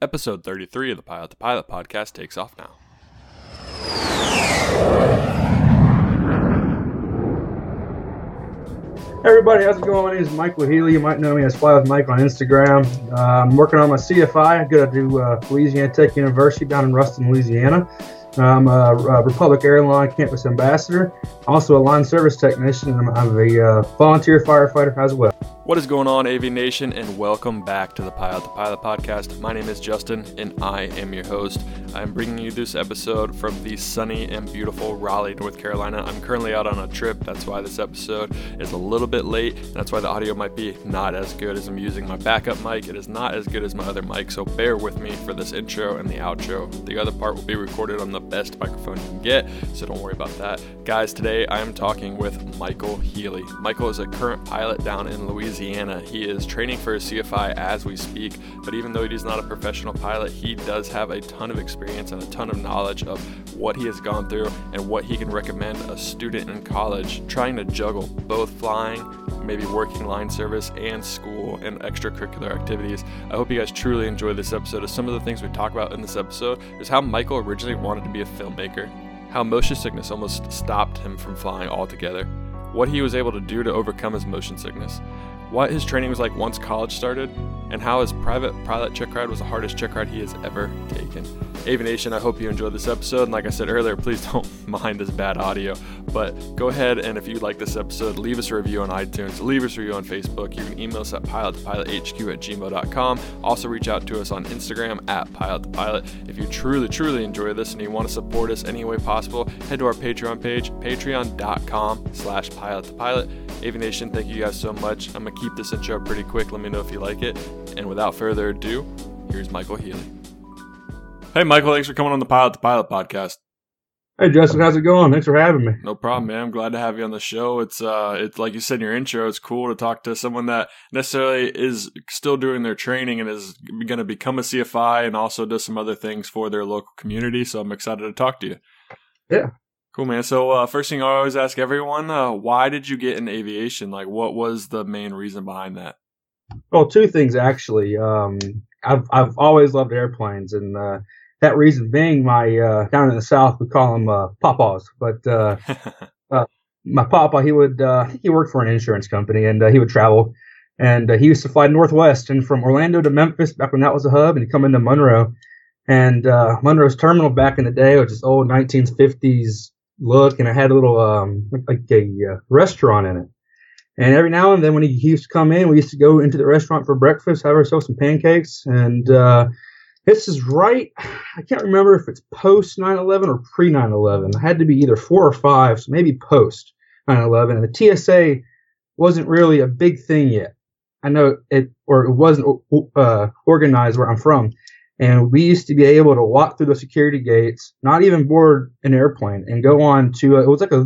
Episode 33 of the Pilot to Pilot podcast takes off now. Hey everybody, how's it going? My name is Michael Healy. You might know me as Fly with Mike on Instagram. Uh, I'm working on my CFI. I go to do uh, Louisiana Tech University down in Ruston, Louisiana. I'm a, a Republic Airline campus ambassador. I'm also a line service technician, and I'm, I'm a uh, volunteer firefighter as well. What is going on, AV Nation, and welcome back to the Pilot to Pilot podcast. My name is Justin, and I am your host. I'm bringing you this episode from the sunny and beautiful Raleigh, North Carolina. I'm currently out on a trip. That's why this episode is a little bit late. That's why the audio might be not as good as I'm using my backup mic. It is not as good as my other mic, so bear with me for this intro and the outro. The other part will be recorded on the best microphone you can get, so don't worry about that. Guys, today I am talking with Michael Healy. Michael is a current pilot down in Louisiana. Louisiana. He is training for his CFI as we speak, but even though he's not a professional pilot, he does have a ton of experience and a ton of knowledge of what he has gone through and what he can recommend a student in college trying to juggle both flying, maybe working line service, and school and extracurricular activities. I hope you guys truly enjoy this episode. Some of the things we talk about in this episode is how Michael originally wanted to be a filmmaker, how motion sickness almost stopped him from flying altogether, what he was able to do to overcome his motion sickness, what his training was like once college started, and how his private pilot check ride was the hardest check ride he has ever taken. Aviation, I hope you enjoyed this episode. And like I said earlier, please don't mind this bad audio. But go ahead and if you like this episode, leave us a review on iTunes, leave us a review on Facebook. You can email us at pilottopilot.hq at gmail.com. Also, reach out to us on Instagram at pilottopilot. If you truly, truly enjoy this and you want to support us any way possible, head to our Patreon page, patreon.com slash pilottopilot. Aviation, thank you guys so much. I'm keep this intro pretty quick. Let me know if you like it. And without further ado, here's Michael Healy. Hey, Michael, thanks for coming on the Pilot to Pilot podcast. Hey, Justin, how's it going? Thanks for having me. No problem, man. I'm glad to have you on the show. It's uh, it's like you said in your intro. It's cool to talk to someone that necessarily is still doing their training and is going to become a CFI and also does some other things for their local community. So I'm excited to talk to you. Yeah. Cool, man. So uh, first thing I always ask everyone, uh, why did you get in aviation? Like, what was the main reason behind that? Well, two things actually. Um, I've I've always loved airplanes, and uh, that reason being my uh, down in the south we call them uh, papas, but uh, uh, my papa he would uh, I think he worked for an insurance company, and uh, he would travel, and uh, he used to fly Northwest and from Orlando to Memphis back when that was a hub, and he'd come into Monroe, and uh, Monroe's terminal back in the day was just old 1950s look, and it had a little um, like a uh, restaurant in it. And every now and then, when he, he, used to come in, we used to go into the restaurant for breakfast, have ourselves some pancakes. And uh, this is right, I can't remember if it's post 9 11 or pre 9 11. It had to be either four or five, so maybe post 9 11. And the TSA wasn't really a big thing yet. I know it, or it wasn't uh, organized where I'm from. And we used to be able to walk through the security gates, not even board an airplane, and go on to a, it was like a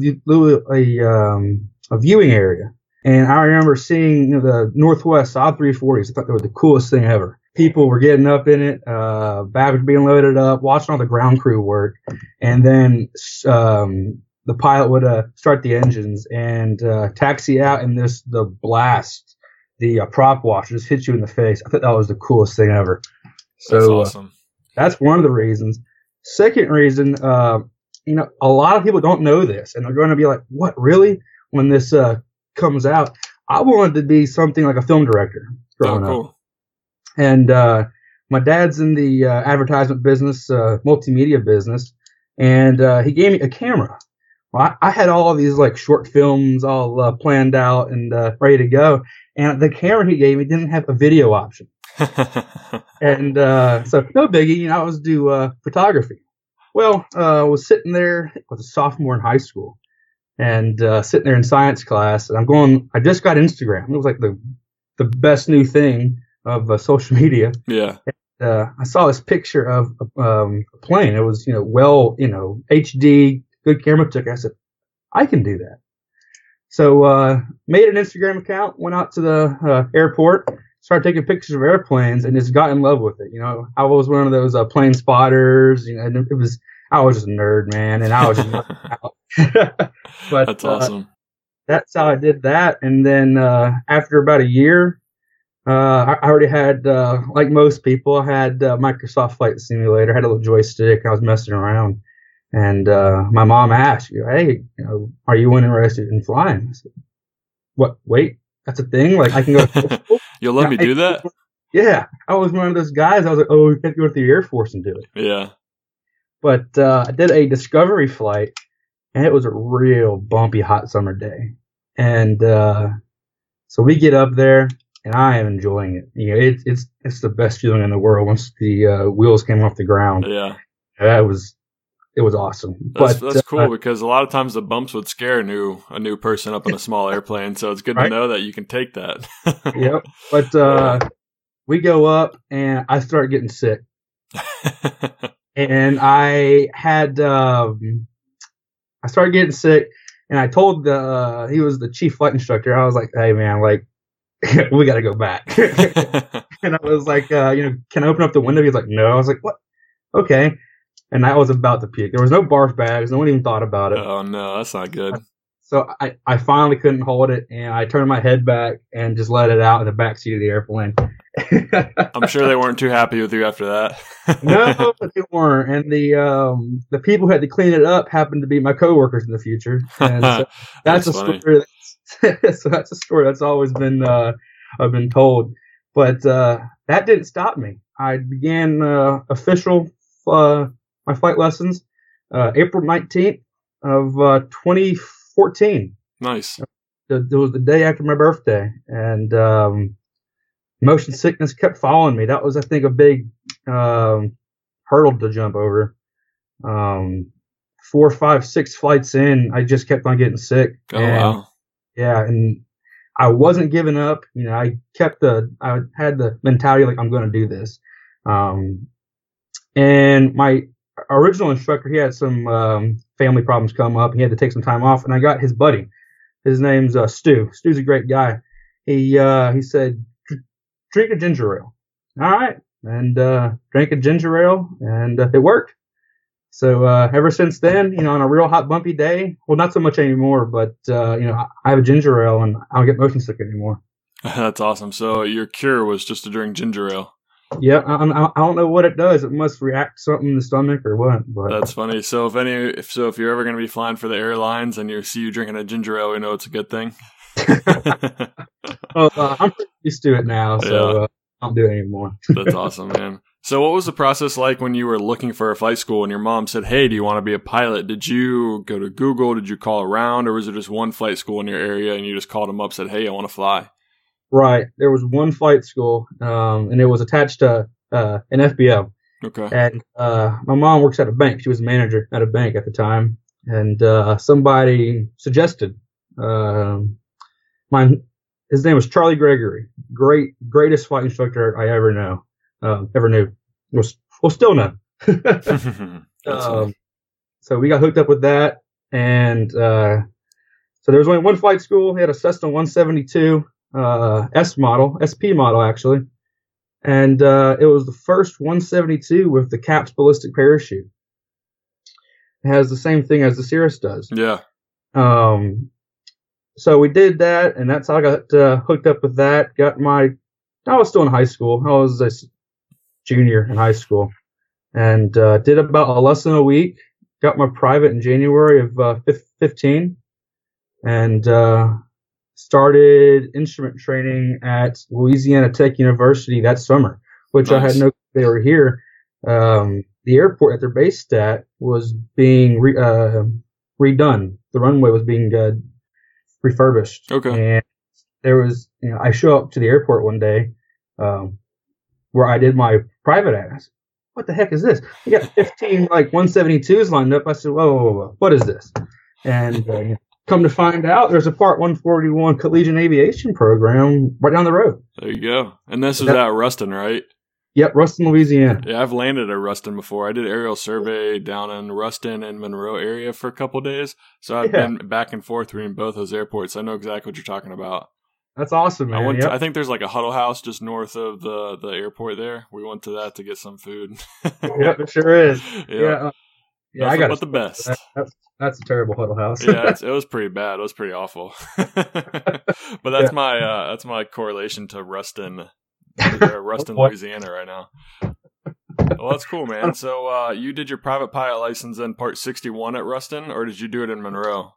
a, um, a viewing area. And I remember seeing you know, the Northwest Saab 340s. I thought they were the coolest thing ever. People were getting up in it, uh, bags being loaded up, watching all the ground crew work, and then um, the pilot would uh, start the engines and uh, taxi out, and this the blast, the uh, prop wash just hit you in the face. I thought that was the coolest thing ever. So that's uh, awesome. that's one of the reasons. Second reason, uh, you know, a lot of people don't know this, and they're going to be like, "What really?" When this uh, comes out, I wanted to be something like a film director growing oh, cool. up. And uh, my dad's in the uh, advertisement business, uh, multimedia business, and uh, he gave me a camera. Well, I, I, had all of these like short films all uh, planned out and uh, ready to go, and the camera he gave me didn't have a video option. and so no biggie, you know, I was do photography. Well, I was sitting there, I was a sophomore in high school, and uh, sitting there in science class, and I'm going. I just got Instagram. It was like the the best new thing of uh, social media. Yeah. And, uh, I saw this picture of um, a plane. It was you know well you know HD, good camera took. I said I can do that. So uh, made an Instagram account, went out to the uh, airport, started taking pictures of airplanes, and just got in love with it. You know, I was one of those uh, plane spotters. You know, and it was I was just a nerd, man, and I was just but that's uh, awesome. that's how I did that, and then uh, after about a year, Uh, I already had, uh, like most people, I had uh, Microsoft Flight Simulator. I had a little joystick. I was messing around, and uh, my mom asked, "You, hey, you know, are you interested in flying?" I said, "What? Wait, that's a thing? Like I can go? You'll let me do that?" Yeah, I was one of those guys. I was like, "Oh, you have to go to the Air Force and do it." Yeah. But uh, I did a discovery flight, and it was a real bumpy hot summer day, and uh, so we get up there and I am enjoying it. You know, it's it's it's the best feeling in the world once the uh, wheels came off the ground. Yeah, that was it was awesome. That's, but, that's cool uh, because a lot of times the bumps would scare a new a new person up in a small airplane. So it's good right? to know that you can take that. yep. But uh, we go up and I start getting sick, and I had um, I started getting sick. And I told the uh, he was the chief flight instructor. I was like, "Hey man, like we got to go back. and I was like, uh, you know, can I open up the window? He's like, no. I was like, what? Okay. And I was about to puke. There was no barf bags. No one even thought about it. Oh no, that's not good. So I, I finally couldn't hold it, and I turned my head back and just let it out in the back seat of the airplane. I'm sure they weren't too happy with you after that. no, they weren't. And the um, the people who had to clean it up happened to be my coworkers in the future. And so that's, that's, a funny. story so that's a story that's always been uh, I've been told. But uh, that didn't stop me. I began uh, official uh, my flight lessons uh, April nineteenth of uh, 2014. Nice. It was the day after my birthday, and um, motion sickness kept following me. That was, I think, a big um, hurdle to jump over. Um, four, five, six flights in, I just kept on getting sick. Oh wow! Yeah, and I wasn't giving up. You know, I kept the I had the mentality like I'm going to do this. Um, and my original instructor, he had some um, family problems come up. He had to take some time off, and I got his buddy. His name's uh, Stu. Stu's a great guy. He uh, he said, drink a ginger ale. All right, and uh, drank a ginger ale, and uh, it worked. So uh, ever since then, you know, on a real hot bumpy day, well, not so much anymore, but uh, you know, I have a ginger ale and I don't get motion sick anymore. That's awesome. So your cure was just to drink ginger ale. Yeah, I, I, don't know what it does. It must react something in the stomach or what. But that's funny. So if any, if so, if you're ever going to be flying for the airlines and you see you drinking a ginger ale, we know it's a good thing. well, uh, I'm used to it now, so yeah. uh, I don't do it anymore. that's awesome, man. So, what was the process like when you were looking for a flight school and your mom said, Hey, do you want to be a pilot? Did you go to Google? Did you call around? Or was it just one flight school in your area and you just called them up, said, Hey, I want to fly? Right. There was one flight school, um, and it was attached to uh, an FBO. Okay. And uh, my mom works at a bank. She was a manager at a bank at the time. And uh, somebody suggested, um, my, his name was Charlie Gregory, great, greatest flight instructor I ever know uh, ever knew. Well, well still know. um, so we got hooked up with that, and uh, so there was only one flight school. He had a Cessna 172 uh, S model, SP model actually, and uh, it was the first 172 with the CAPS ballistic parachute. It has the same thing as the Cirrus does. Yeah. Um. So we did that, and that's how I got uh, hooked up with that. Got my I was still in high school. I was a junior in high school, and uh, did about a lesson a week. Got my private in January of uh, 15, and uh, started instrument training at Louisiana Tech University that summer, which nice. I had no. They were here. Um, the airport that they're based at was being re, uh, redone. The runway was being uh, refurbished. Okay. And there was, you know, I show up to the airport one day, um, where I did my private ass. What the heck is this? I got 15 like 172s lined up. I said, whoa, whoa, whoa, what is this? And uh, come to find out, there's a Part 141 collegiate aviation program right down the road. There you go. And this is at Ruston, right? Yep, Ruston, Louisiana. Yeah, I've landed at Ruston before. I did aerial survey down in Ruston and Monroe area for a couple days, so I've yeah. been back and forth between both those airports. I know exactly what you're talking about. That's awesome, man. I went. Yep. To, I think there's like a huddle house just north of the the airport. There, we went to that to get some food. yep, it sure is. Yeah, yeah, uh, uh, yeah I got but the best. That, that's, that's a terrible huddle house. yeah, it was pretty bad. It was pretty awful. but that's yeah. my uh, that's my correlation to Ruston at Ruston, Louisiana right now. Well, that's cool, man. So uh, you did your private pilot license in Part 61 at Ruston, or did you do it in Monroe?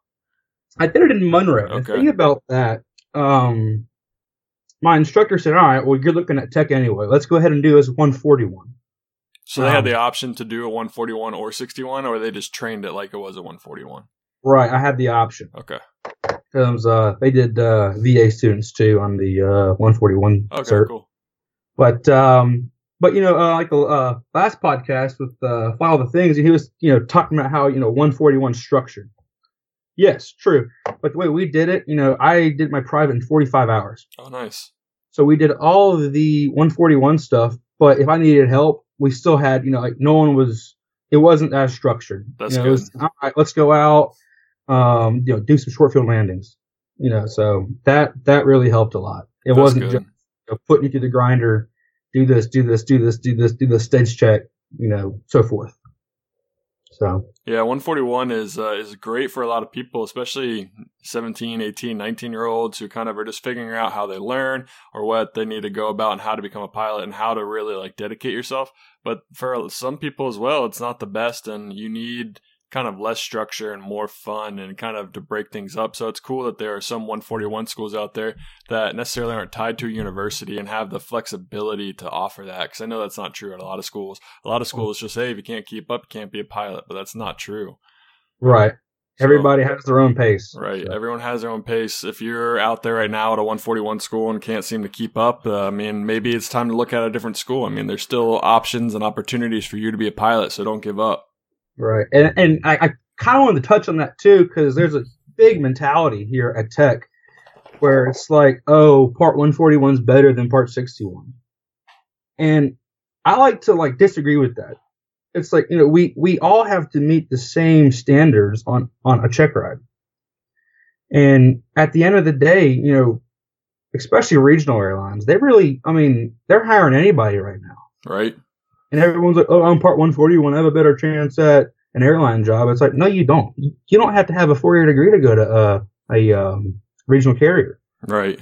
I did it in Monroe. Okay. The thing about that, um, my instructor said, "All right, well, you're looking at tech anyway. Let's go ahead and do this 141." So they had Um, the option to do a 141 or 61, or they just trained it like it was a 141. Right, I had the option Okay. because uh, they did uh, VA students too on the uh, 141 Okay. cert. Cool. But um, but you know, uh, like the uh, last podcast with uh, File the Things, he was you know talking about how you know 141 structured. Yes, true. But the way we did it, you know, I did my private in 45 hours. Oh, nice. So we did all of the 141 stuff. But if I needed help, we still had, you know, like no one was. It wasn't as structured. That's you know, good. It was, all right, let's go out. Um, you know, do some short field landings. You know, so that that really helped a lot. It That's wasn't good. just you know, putting you through the grinder, do this, do this, do this, do this, do this stage check, you know, so forth. So Yeah, 141 is uh, is great for a lot of people, especially 17, 18, 19 year olds who kind of are just figuring out how they learn or what they need to go about and how to become a pilot and how to really like dedicate yourself. But for some people as well, it's not the best and you need kind of less structure and more fun and kind of to break things up. So it's cool that there are some 141 schools out there that necessarily aren't tied to a university and have the flexibility to offer that. Because I know that's not true at a lot of schools. A lot of schools just say if you can't keep up, you can't be a pilot, but that's not true. right, So- everybody has their own pace. Right. So, Everyone has their own pace. If you're out there right now at a 141 school and can't seem to keep up, uh, I mean, maybe it's time to look at a different school. I mean, there's still options and opportunities for you to be a pilot, so don't give up. Right, and and I, I kind of wanted to touch on that too because there's a big mentality here at Tech where it's like, oh, Part 141 is better than Part 61, and I like to like disagree with that. It's like you know we we all have to meet the same standards on on a check ride, and at the end of the day, you know, especially regional airlines, they really, I mean, they're hiring anybody right now Right. And everyone's like, "Oh, I'm part 141. I have a better chance at an airline job." It's like, no, you don't. You don't have to have a four year degree to go to uh, a um, regional carrier. Right.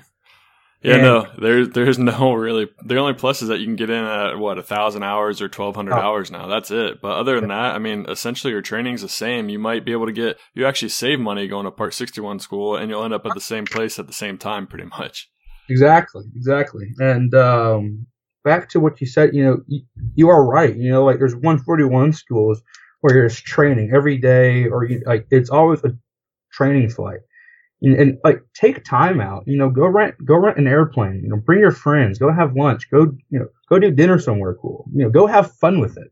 Yeah, And- no, there's there's no really. The only plus is that you can get in at what a thousand hours or twelve hundred Oh. hours now. That's it. But other than that, I mean, essentially your training's the same. You might be able to get you actually save money going to Part sixty one school, and you'll end up at the same place at the same time, pretty much. Exactly, exactly. And um, back to what you said, you know, you, you are right. You know, like there's 141 schools where there's training every day, or you, like it's always a training flight. And, and like take time out. You know, go rent go rent an airplane. You know, bring your friends. Go have lunch. Go you know go do dinner somewhere cool. You know, go have fun with it.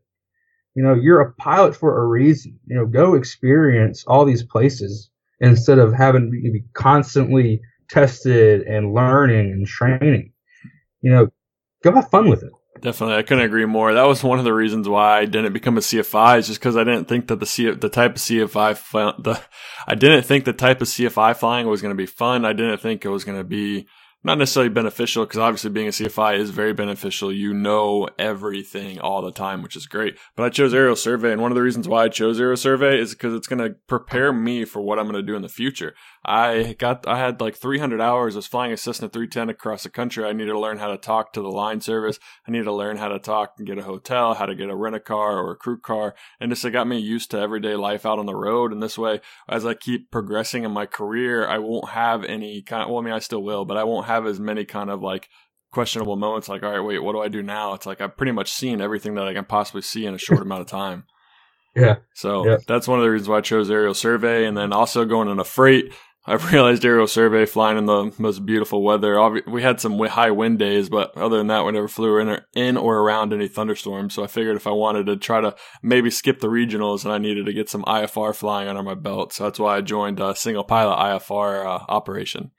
You know, you're a pilot for a reason. You know, go experience all these places instead of having to be constantly tested and learning and training. You know, go have fun with it. Definitely, I couldn't agree more. That was one of the reasons why I didn't become a CFI, is just because I didn't think that the C, the type of CFI, the, I didn't think the type of CFI flying was going to be fun. I didn't think it was going to be not necessarily beneficial, because obviously being a CFI is very beneficial. You know everything all the time, which is great. But I chose aerial survey, and one of the reasons why I chose aerial survey is because it's going to prepare me for what I'm going to do in the future. I got, I had like 300 hours. I was flying a Cessna 310 across the country. I needed to learn how to talk to the line service. I needed to learn how to talk and get a hotel, how to get a rent a car or a crew car. And this got me used to everyday life out on the road. And this way, as I keep progressing in my career, I won't have any kind of, well, I mean, I still will, but I won't have as many kind of like questionable moments like, all right, wait, what do I do now? It's like I've pretty much seen everything that I can possibly see in a short amount of time. Yeah. So Yeah. that's one of the reasons why I chose aerial survey. And then also going in a freight, I've realized aerial survey flying in the most beautiful weather. We had some high wind days, but other than that, we never flew in or, in or around any thunderstorms. So I figured if I wanted to try to maybe skip the regionals, and I needed to get some IFR flying under my belt. So that's why I joined a single pilot IFR uh, operation.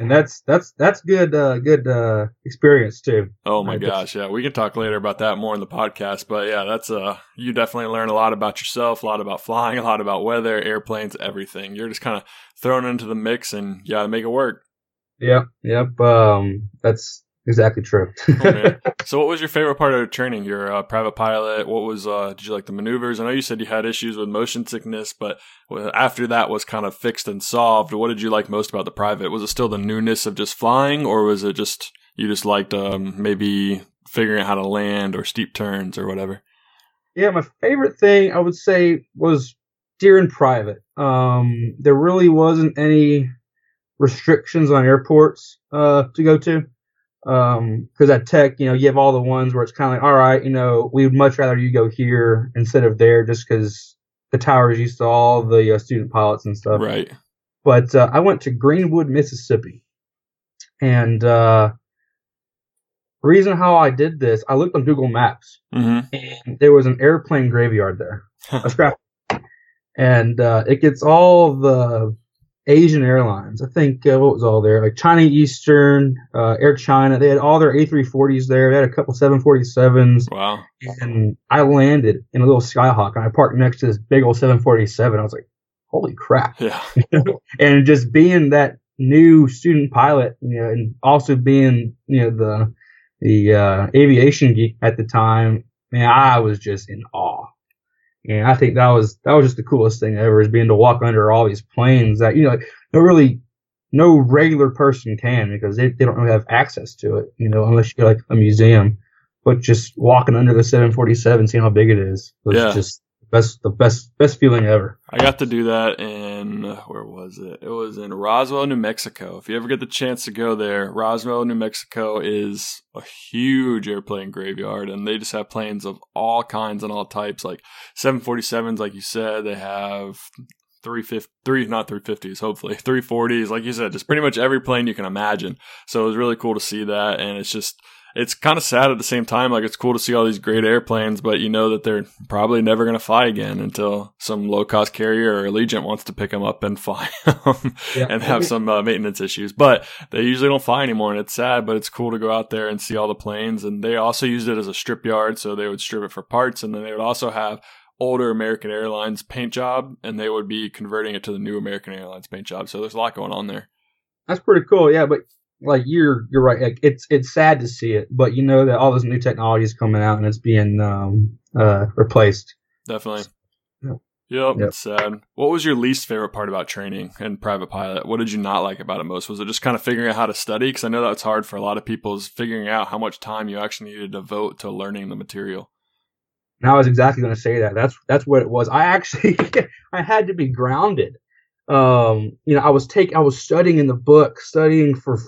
And that's that's that's good uh, good uh, experience too. Oh my gosh, yeah, we can talk later about that more in the podcast. But yeah, that's uh, you definitely learn a lot about yourself, a lot about flying, a lot about weather, airplanes, everything. You're just kind of thrown into the mix, and you got to make it work. Yep, yep. Um, that's exactly true. Oh, so, what was your favorite part of training? You're a private pilot. What was? Uh, did you like the maneuvers? I know you said you had issues with motion sickness, but after that was kind of fixed and solved, what did you like most about the private? Was it still the newness of just flying, or was it just You just liked um, maybe figuring out how to land or steep turns or whatever. Yeah, my favorite thing I would say was deer in private. Um, there really wasn't any restrictions on airports uh, to go to. Um, cause at tech, you know, you have all the ones where it's kind of like, all right, you know, we would much rather you go here instead of there just cause the towers used to all the uh, student pilots and stuff. Right. But, uh, I went to Greenwood, Mississippi and, uh, reason how I did this, I looked on Google Maps Mm-hmm. and there was an airplane graveyard there, a scrap, and uh, it gets all the Asian airlines. I think uh, what was all there, like China Eastern, uh, Air China. They had all their A340s there. They had a couple 747s, Wow. and I landed in a little Skyhawk, and I parked next to this big old 747. I was like, holy crap! Yeah. and just being that new student pilot, you know, and also being, you know, the the uh, aviation geek at the time, man, I was just in awe. And I think that was that was just the coolest thing ever is being to walk under all these planes that you know like, no really no regular person can because they, they don't really have access to it, you know, unless you're like a museum. But just walking under the 747, seeing how big it is, was Yeah. just best the best best feeling ever. I got to do that in where was it? It was in Roswell, New Mexico. If you ever get the chance to go there, Roswell, New Mexico is a huge airplane graveyard, and they just have planes of all kinds and all types, like 747s, like you said. They have 350, three not 350s, hopefully 340s, like you said, just pretty much every plane you can imagine. So it was really cool to see that, and it's just it's kind of sad at the same time. Like it's cool to see all these great airplanes, but you know that they're probably never going to fly again until some low cost carrier or Allegiant wants to pick them up and fly them Yeah. and have some uh, maintenance issues. But they usually don't fly anymore, and it's sad. But it's cool to go out there and see all the planes. And they also used it as a strip yard, so they would strip it for parts, and then they would also have older American Airlines paint job, and they would be converting it to the new American Airlines paint job. So there's a lot going on there. That's pretty cool. Yeah, but like you're you're right. Like, it's it's sad to see it, but you know that all this new technology is coming out and it's being um uh replaced. Definitely. Yeah. Yep, Yep. it's sad. What was your least favorite part about training and private pilot? What did you not like about it most? Was it just kind of figuring out how to study? Because I know that's hard for a lot of people is figuring out how much time you actually need to devote to learning the material. And I was exactly going to say that. That's that's what it was. I actually I had to be grounded. Um, you know, I was take I was studying in the book, studying for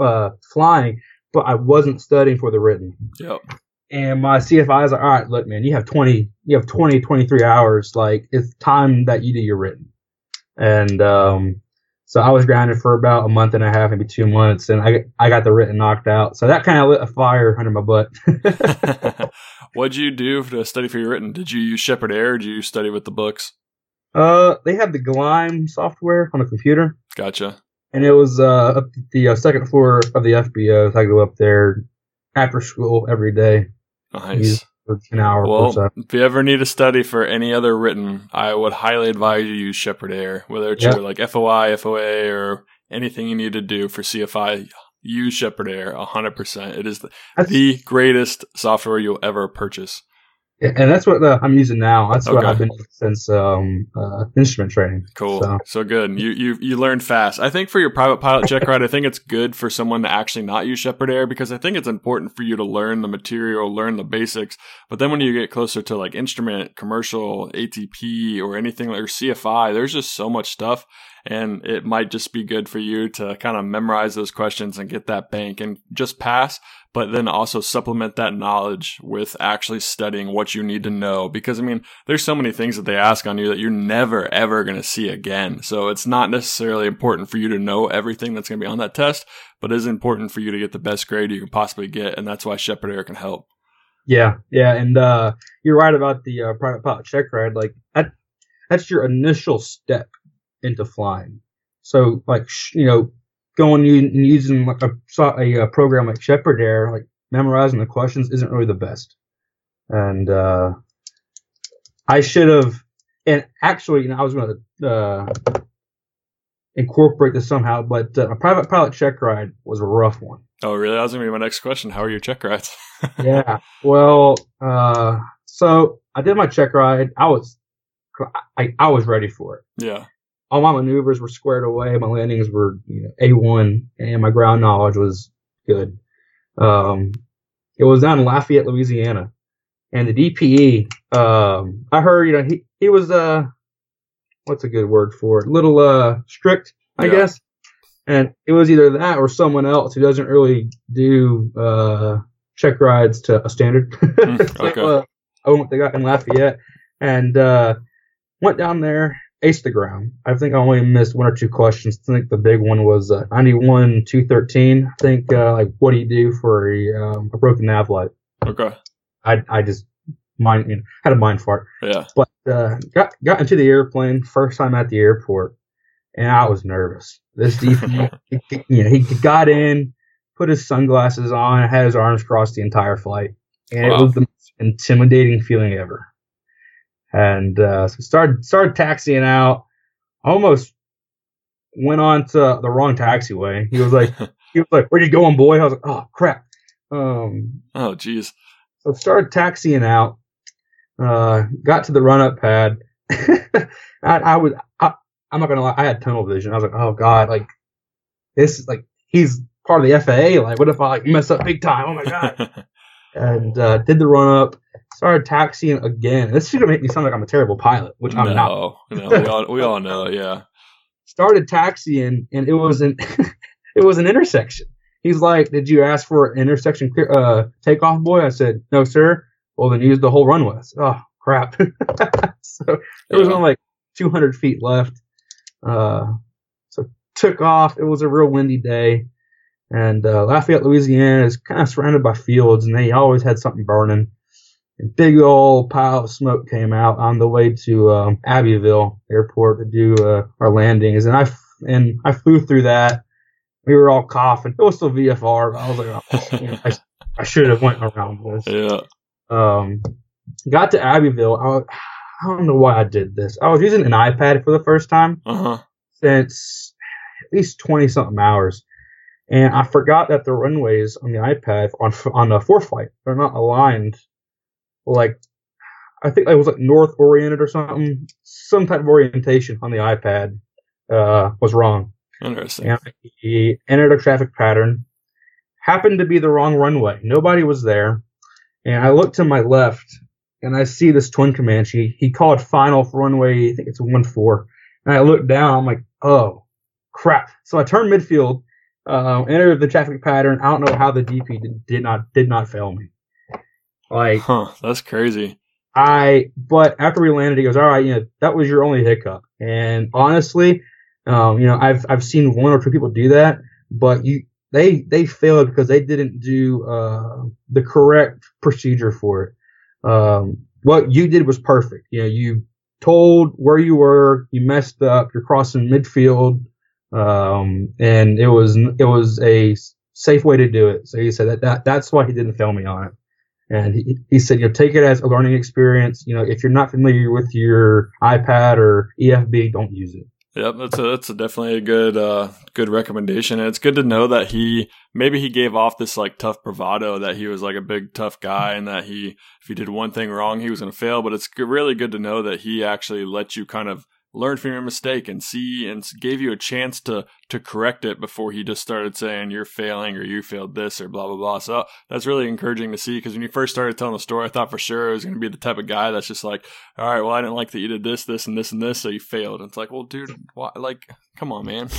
uh flying, but I wasn't studying for the written. Yep. And my CFI is like, all right, look, man, you have 20, you have 20, 23 hours. Like, it's time that you do your written. And, um, so I was grounded for about a month and a half, maybe two months, and I, I got the written knocked out. So that kind of lit a fire under my butt. What'd you do to study for your written? Did you use Sheppard Air or did you study with the books? uh, they have the Gleim software on the computer, Gotcha. And it was, uh, up the uh, second floor of the FBO. So I go up there after school every day Nice. an hour Well, so. if you ever need to study for any other written, I would highly advise you use Sheppard Air, whether it's your like FOI, FOA, or anything you need to do for CFI. Use Sheppard Air 100%. It is the, the greatest software you'll ever purchase. And that's what uh, I'm using now. That's what I've been since um, uh, instrument training. Cool. So- So, good. You you you learned fast. I think for your private pilot check ride, I think it's good for someone to actually not use Sheppard Air because I think it's important for you to learn the material, learn the basics. But then when you get closer to like instrument, commercial, ATP, or anything like or CFI, there's just so much stuff. And it might just be good for you to kind of memorize those questions and get that bank and just pass, but then also supplement that knowledge with actually studying what you need to know. Because I mean, there's so many things that they ask on you that you're never ever going to see again. So it's not necessarily important for you to know everything that's going to be on that test, but it is important for you to get the best grade you can possibly get. And that's why Sheppard Air can help. Yeah, yeah, and uh, you're right about the uh, private pilot check ride. Like that, that's your initial step into flying. So, like, you know, going and using like a, a, program like Sheppard Air, like memorizing the questions isn't really the best. And uh, I should have, and actually, you know, I was going to uh, incorporate this somehow, but uh, a private pilot check ride was a rough one. Oh, really? That was going to be my next question. How are your check rides? yeah. Well, uh, so I did my check ride. I was, I, I was ready for it. yeah. All my maneuvers were squared away. My landings were, you know, A1 and my ground knowledge was good. Um, it was down in Lafayette, Louisiana, and the DPE. Um, I heard, you know, he he was uh, what's a good word for it? A little uh strict, I Yeah. guess. And it was either that or someone else who doesn't really do uh check rides to a standard. Mm, So, uh, I went they got in Lafayette and uh went down there, aced the ground. I think I only missed one or two questions. I think the big one was uh, 91 213. I think uh, like what do you do for a, um, a broken nav light? Okay. I I just mind you know, had a mind fart. Yeah. But uh, got got into the airplane first time at the airport, and I was nervous. This he- you know, he got in, put his sunglasses on, had his arms crossed the entire flight, and Wow. it was the most intimidating feeling ever. And uh, so started started taxiing out. Almost went on to the wrong taxiway. He was like, he was like, "Where you going, boy?" I was like, "Oh crap." Um, Oh, jeez. so started taxiing out. Uh, got to the run up pad. I, I was, I, I'm not gonna lie, I had tunnel vision. I was like, oh god, like this is like he's part of the FAA. Like, what if I like mess up big time? Oh my god! and uh, did the run up. Started taxiing again. This is gonna make me sound like I'm a terrible pilot, which I'm not. no, no, we all we all know. Yeah. Started taxiing, and it was an it was an intersection. He's like, "Did you ask for an intersection clear, uh, takeoff, boy?" I said, "No, sir." Well, then use the whole runway. Said, oh crap! so there was Yeah. only like 200 feet left. Uh, so took off. It was a real windy day, and uh, Lafayette, Louisiana, is kind of surrounded by fields, and they always had something burning. A big old pile of smoke came out on the way to um, Abbeville Airport to do uh, our landings, and I f- and I flew through that. We were all coughing. It was still VFR. But I was like, oh, I, I should have went around this. Yeah. Um, got to Abbeville. I, was- I don't know why I did this. I was using an iPad for the first time Uh huh. since at least 20 something hours. And I forgot that the runways on the iPad on on the fourth flight they're not aligned. Like I think it was like north oriented or something. Some type of orientation on the iPad uh, was wrong. Interesting. And he entered a traffic pattern. Happened to be the wrong runway. Nobody was there. And I looked to my left and I see this twin Comanche. He called final for runway, I think it's one four. And I looked down, I'm like, oh crap. So I turned midfield, uh, entered the traffic pattern. I don't know how the DP did, did not did not fail me. Like Huh. That's crazy. I, but after we landed, he goes, all right, you know, that was your only hiccup. And honestly, um, you know, I've, I've seen one or two people do that, but you, they, they failed because they didn't do, uh, the correct procedure for it. Um, what you did was perfect. You know, you told where you were, you messed up, you're crossing midfield, um, and it was, it was a safe way to do it. So he said that, that that's why he didn't fail me on it. And he, he said, you know, take it as a learning experience. You know, if you're not familiar with your iPad or EFB, don't use it. Yep, that's a, that's a definitely a good uh, good recommendation. And it's good to know that he maybe he gave off this like tough bravado that he was like a big tough guy and that he if he did one thing wrong he was going to fail. But it's really good to know that he actually let you kind of learn from your mistake and see and gave you a chance to to correct it before he just started saying you're failing or you failed this or blah blah blah. So that's really encouraging to see because when you first started telling the story, I thought for sure it was going to be the type of guy that's just like, all right, well I didn't like that you did this, this, and this and this, so you failed. And it's like, well, dude, why? Like, come on, man.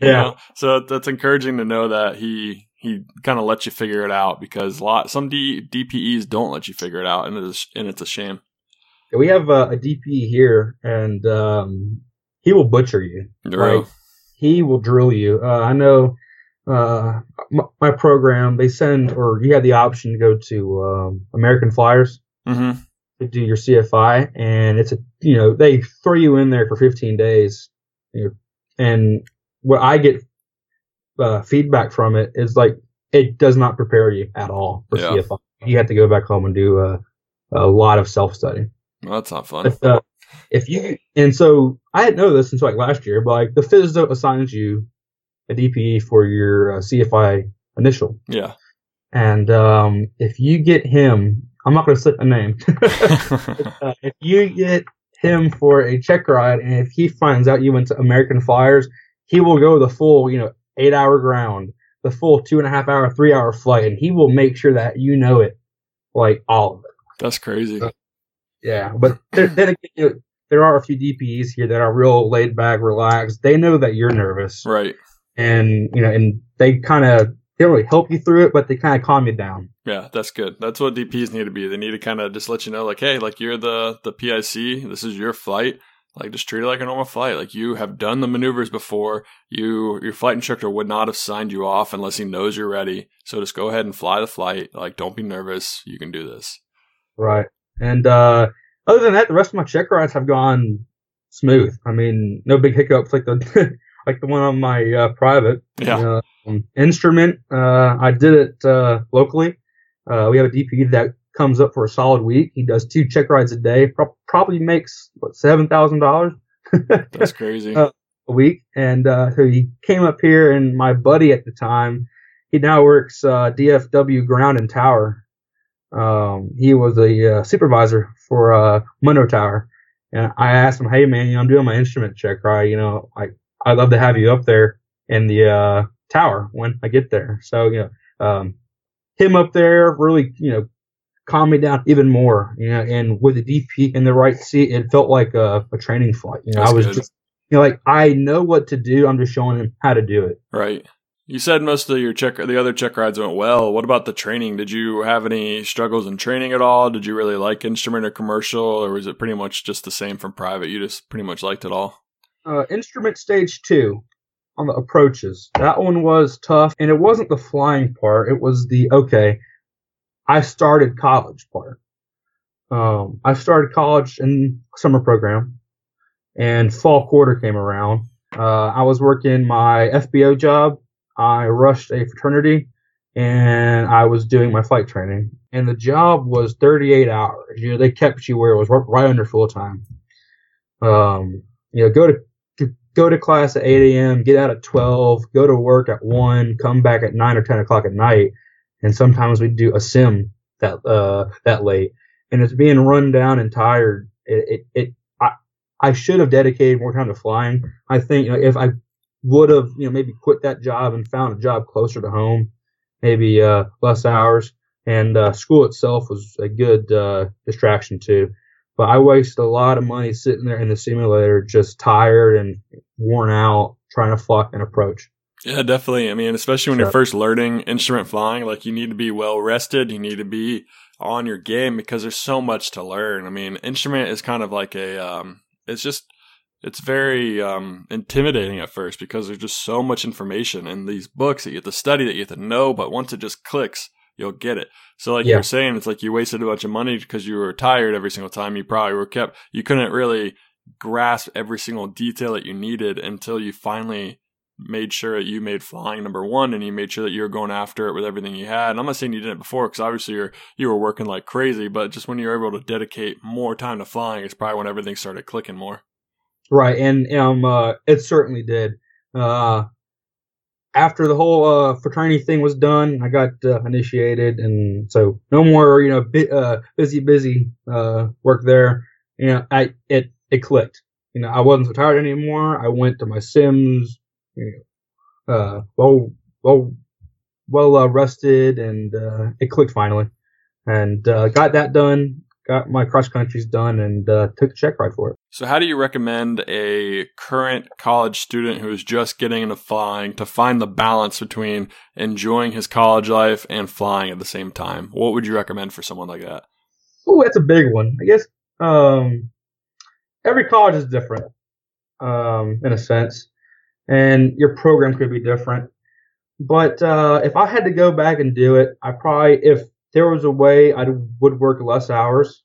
Yeah. know? So that's encouraging to know that he he kind of lets you figure it out because a lot some D, DPEs don't let you figure it out, and it's and it's a shame. We have uh, a DP here, and um, he will butcher you. Right. He will drill you. Uh, I know uh, my, my program, they send, or you have the option to go to um, American Flyers Mm-hmm. to do your CFI, and it's a, you know, they throw you in there for 15 days. You know, and what I get uh, feedback from it is like, it does not prepare you at all for Yeah. CFI. You have to go back home and do uh, a lot of self study. Well, that's not fun. But uh, if you and so I didn't know this until like last year, but like the FSDO assigns you a DPE for your uh, CFI initial, Yeah. and um, if you get him, I'm not going to say a name. uh, if you get him for a check ride, and if he finds out you went to American Flyers, he will go the full, you know, eight hour ground the full two and a half hour, three hour flight, and he will make sure that you know it, like all of it. That's crazy. Uh, yeah, but then again, there are a few DPs here that are real laid back, relaxed. They know that you're nervous, right? And you know, and they kind of they don't really help you through it, but they kind of calm you down. Yeah, that's good. That's what DPs need to be. They need to kind of just let you know, like, hey, like you're the the PIC. This is your flight. Like, just treat it like a normal flight. Like you have done the maneuvers before. You your flight instructor would not have signed you off unless he knows you're ready. So just go ahead and fly the flight. Like, don't be nervous. You can do this. Right. And uh, other than that, the rest of my check rides have gone smooth. I mean, no big hiccups like the like the one on my uh, private. Yeah. Um, instrument, uh, I did it uh, locally. Uh, we have a DP that comes up for a solid week. He does two check rides a day. Pro- probably makes what seven thousand dollars. That's crazy. A week, and uh, so he came up here, and my buddy at the time, he now works DFW Ground and Tower um, he was a uh, supervisor for uh, Monroe Tower, and I asked him, "Hey man, you know, I'm doing my instrument check, right? You know, I I'd love to have you up there in the uh, tower when I get there." So you know, um, him up there really you know calmed me down even more. You know, and with the DP in the right seat, it felt like a, a training flight. You know, That's I was good. just you know like I know what to do. I'm just showing him how to do it. Right. You said most of your check, the other check rides went well. What about the training? Did you have any struggles in training at all? Did you really like instrument or commercial, or was it pretty much just the same from private? You just pretty much liked it all. Uh, instrument stage two on the approaches. That one was tough, and it wasn't the flying part. It was the okay. I started college part. Um, I started college in summer program, and fall quarter came around. Uh, I was working my FBO job I rushed a fraternity and I was doing my flight training. And the job was 38 hours. You know, they kept you where it was right under full time. Um, you know, go to go to class at 8 a.m., get out at 12, go to work at 1, come back at 9 or 10 o'clock at night. And sometimes we do a sim that uh, that late. And it's being run down and tired. It, it, it I, I should have dedicated more time to flying. I think you know, if I would have, you know, maybe quit that job and found a job closer to home, maybe uh, less hours. And uh, school itself was a good uh, distraction too. But I wasted a lot of money sitting there in the simulator, just tired and worn out, trying to fly an approach. Yeah, definitely. I mean, especially when you're first learning instrument flying, like you need to be well rested. You need to be on your game because there's so much to learn. I mean, instrument is kind of like a, um, it's just it's very um, intimidating at first because there's just so much information in these books that you have to study that you have to know but once it just clicks you'll get it. So like yeah. you were saying it's like you wasted a bunch of money because you were tired every single time you probably were kept you couldn't really grasp every single detail that you needed until you finally made sure that you made flying number one and you made sure that you were going after it with everything you had. And i'm not saying you did it before because obviously you're you were working like crazy but just when you're able to dedicate more time to flying it's probably when everything started clicking more Right, and um, uh, it certainly did. Uh, after the whole uh, fraternity thing was done, I got uh, initiated, and so no more, you know, bi- uh, busy, busy uh, work there. You know, I it it clicked. You know, I wasn't so tired anymore. I went to my Sims, you know, uh, well, well, well uh, rested, and it clicked finally, and got that done got my cross countries done and took a check ride for it. So, how do you recommend a current college student who is just getting into flying to find the balance between enjoying his college life and flying at the same time? What would you recommend for someone like that? Oh, that's a big one. I guess um, every college is different um, in a sense, and your program could be different. But uh, if I had to go back and do it, I probably if there was a way I would work less hours.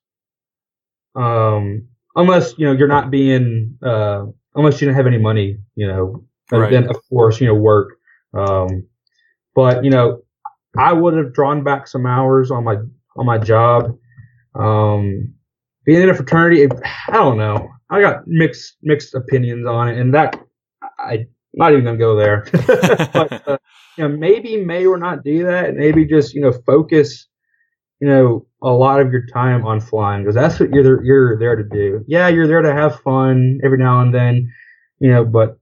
Um, unless you know you're not being uh, unless you don't have any money, you know, right. then of course you know work. Um, but you know, I would have drawn back some hours on my on my job. Um, being in a fraternity, I don't know. I got mixed mixed opinions on it, and that I not even gonna go there. but uh, you know, maybe may or not do that. Maybe just you know focus you know, a lot of your time on flying because that's what you're there, you're there to do. Yeah, you're there to have fun every now and then, you know, but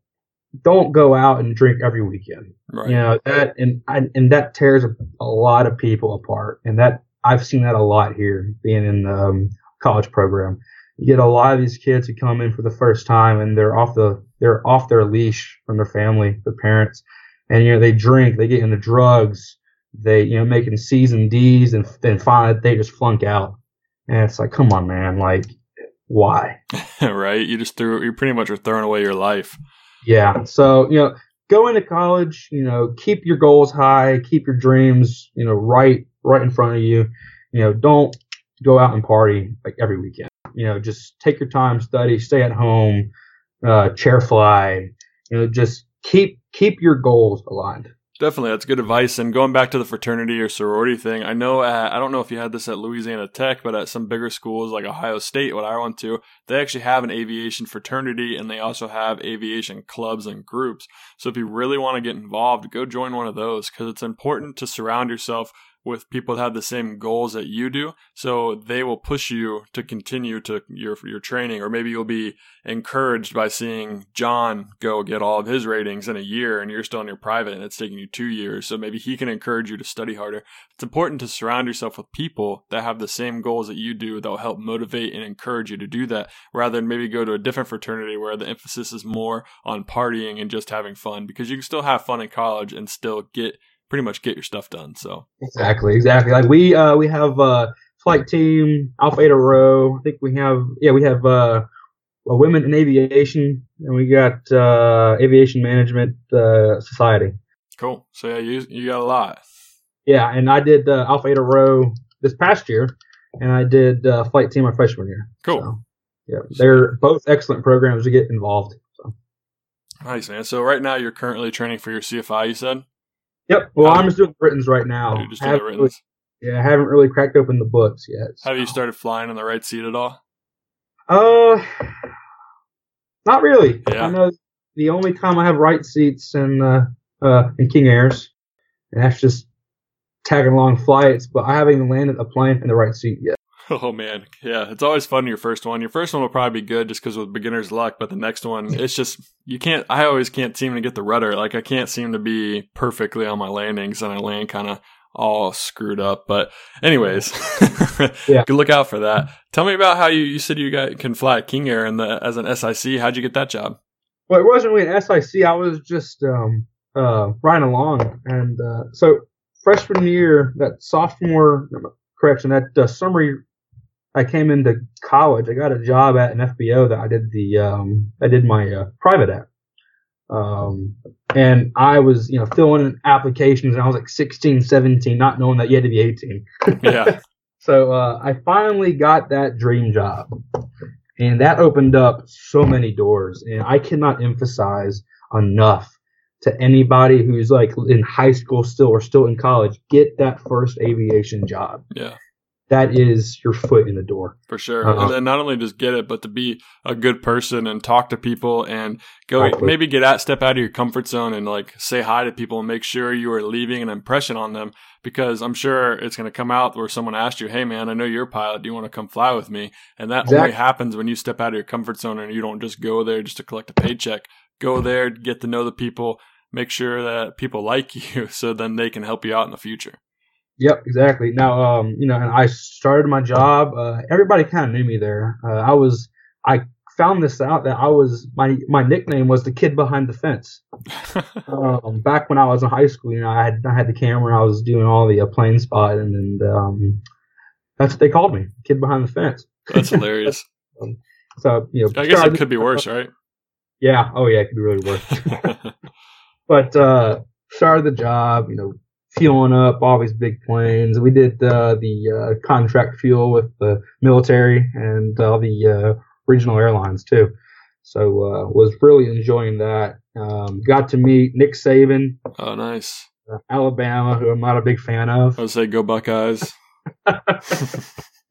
don't go out and drink every weekend. Right. You know that, and and that tears a, a, lot of people apart. And that I've seen that a lot here, being in the um, college program. You get a lot of these kids who come in for the first time, and they're off the they're off their leash from their family, their parents, and you know they drink, they get into drugs, they you know making C's and D's, and then finally they just flunk out. And it's like, come on, man, like why? right? You just threw you pretty much are throwing away your life. Yeah. So, you know, go into college, you know, keep your goals high, keep your dreams, you know, right right in front of you. You know, don't go out and party like every weekend. You know, just take your time, study, stay at home, uh, chair fly, you know, just keep keep your goals aligned. Definitely, that's good advice. And going back to the fraternity or sorority thing, I know at, I don't know if you had this at Louisiana Tech, but at some bigger schools like Ohio State, what I went to, they actually have an aviation fraternity and they also have aviation clubs and groups. So if you really want to get involved, go join one of those because it's important to surround yourself with people that have the same goals that you do. So they will push you to continue to your your training, or maybe you'll be encouraged by seeing John go get all of his ratings in a year, and you're still in your private, and it's taking you two years. So maybe he can encourage you to study harder. It's important to surround yourself with people that have the same goals that you do that will help motivate and encourage you to do that, rather than maybe go to a different fraternity where the emphasis is more on partying and just having fun. Because you can still have fun in college and still get pretty much get your stuff done. So exactly, exactly. Like we uh, we have uh, flight team Alpha Eta Rho. I think we have yeah we have uh, women in aviation, and we got uh, aviation management uh, society. Cool. So yeah, you you got a lot. Yeah, and I did uh, Alpha Eta Rho this past year, and I did uh, flight team my freshman year. Cool. So, yeah, they're both excellent programs to get involved. So. Nice man. So right now you're currently training for your CFI. You said. Yep. Well, I'm just doing Britons right now. You're just doing the Really, yeah, I haven't really cracked open the books yet. So. Have you started flying in the right seat at all? Uh, not really. Yeah. I know the only time I have right seats in uh, uh in King Airs, and that's just tagging along flights. But I haven't even landed a plane in the right seat yet. Oh man, yeah, it's always fun your first one. Your first one will probably be good just because with beginner's luck, but the next one, it's just you can't. I always can't seem to get the rudder. Like I can't seem to be perfectly on my landings, and I land kind of all screwed up. But anyways, yeah, good look out for that. Tell me about how you you said you got can fly King Air and the as an SIC. How'd you get that job? Well, it wasn't really an SIC. I was just um uh riding along, and uh, so freshman year, that sophomore correction, that uh, summer I came into college, I got a job at an FBO that I did the um, I did my uh, private at. Um, and I was, you know, filling in applications and I was like 16, 17, not knowing that you had to be 18. yeah. So uh, I finally got that dream job. And that opened up so many doors. And I cannot emphasize enough to anybody who's like in high school still or still in college, get that first aviation job. Yeah that is your foot in the door for sure. Uh-huh. And then not only just get it, but to be a good person and talk to people and go exactly. maybe get out, step out of your comfort zone and like say hi to people and make sure you are leaving an impression on them. Because I'm sure it's going to come out where someone asked you, "Hey, man, I know you're a pilot. Do you want to come fly with me?" And that exactly. only happens when you step out of your comfort zone and you don't just go there just to collect a paycheck. Go there, get to know the people, make sure that people like you, so then they can help you out in the future. Yep, exactly. Now, um, you know, and I started my job. Uh, everybody kind of knew me there. Uh, I was, I found this out that I was my my nickname was the kid behind the fence. um, back when I was in high school, you know, I had I had the camera. I was doing all the uh, plane spotting, and um, that's what they called me, kid behind the fence. That's hilarious. um, so you know, I guess it could be worse, right? Yeah. Oh yeah, it could be really worse. but uh, started the job, you know, fueling up all these big planes. We did uh, the uh, contract fuel with the military and all the uh, regional airlines too. So uh, was really enjoying that. Um, got to meet Nick Saban. Oh, nice. Uh, Alabama, who I'm not a big fan of. I would say go Buckeyes.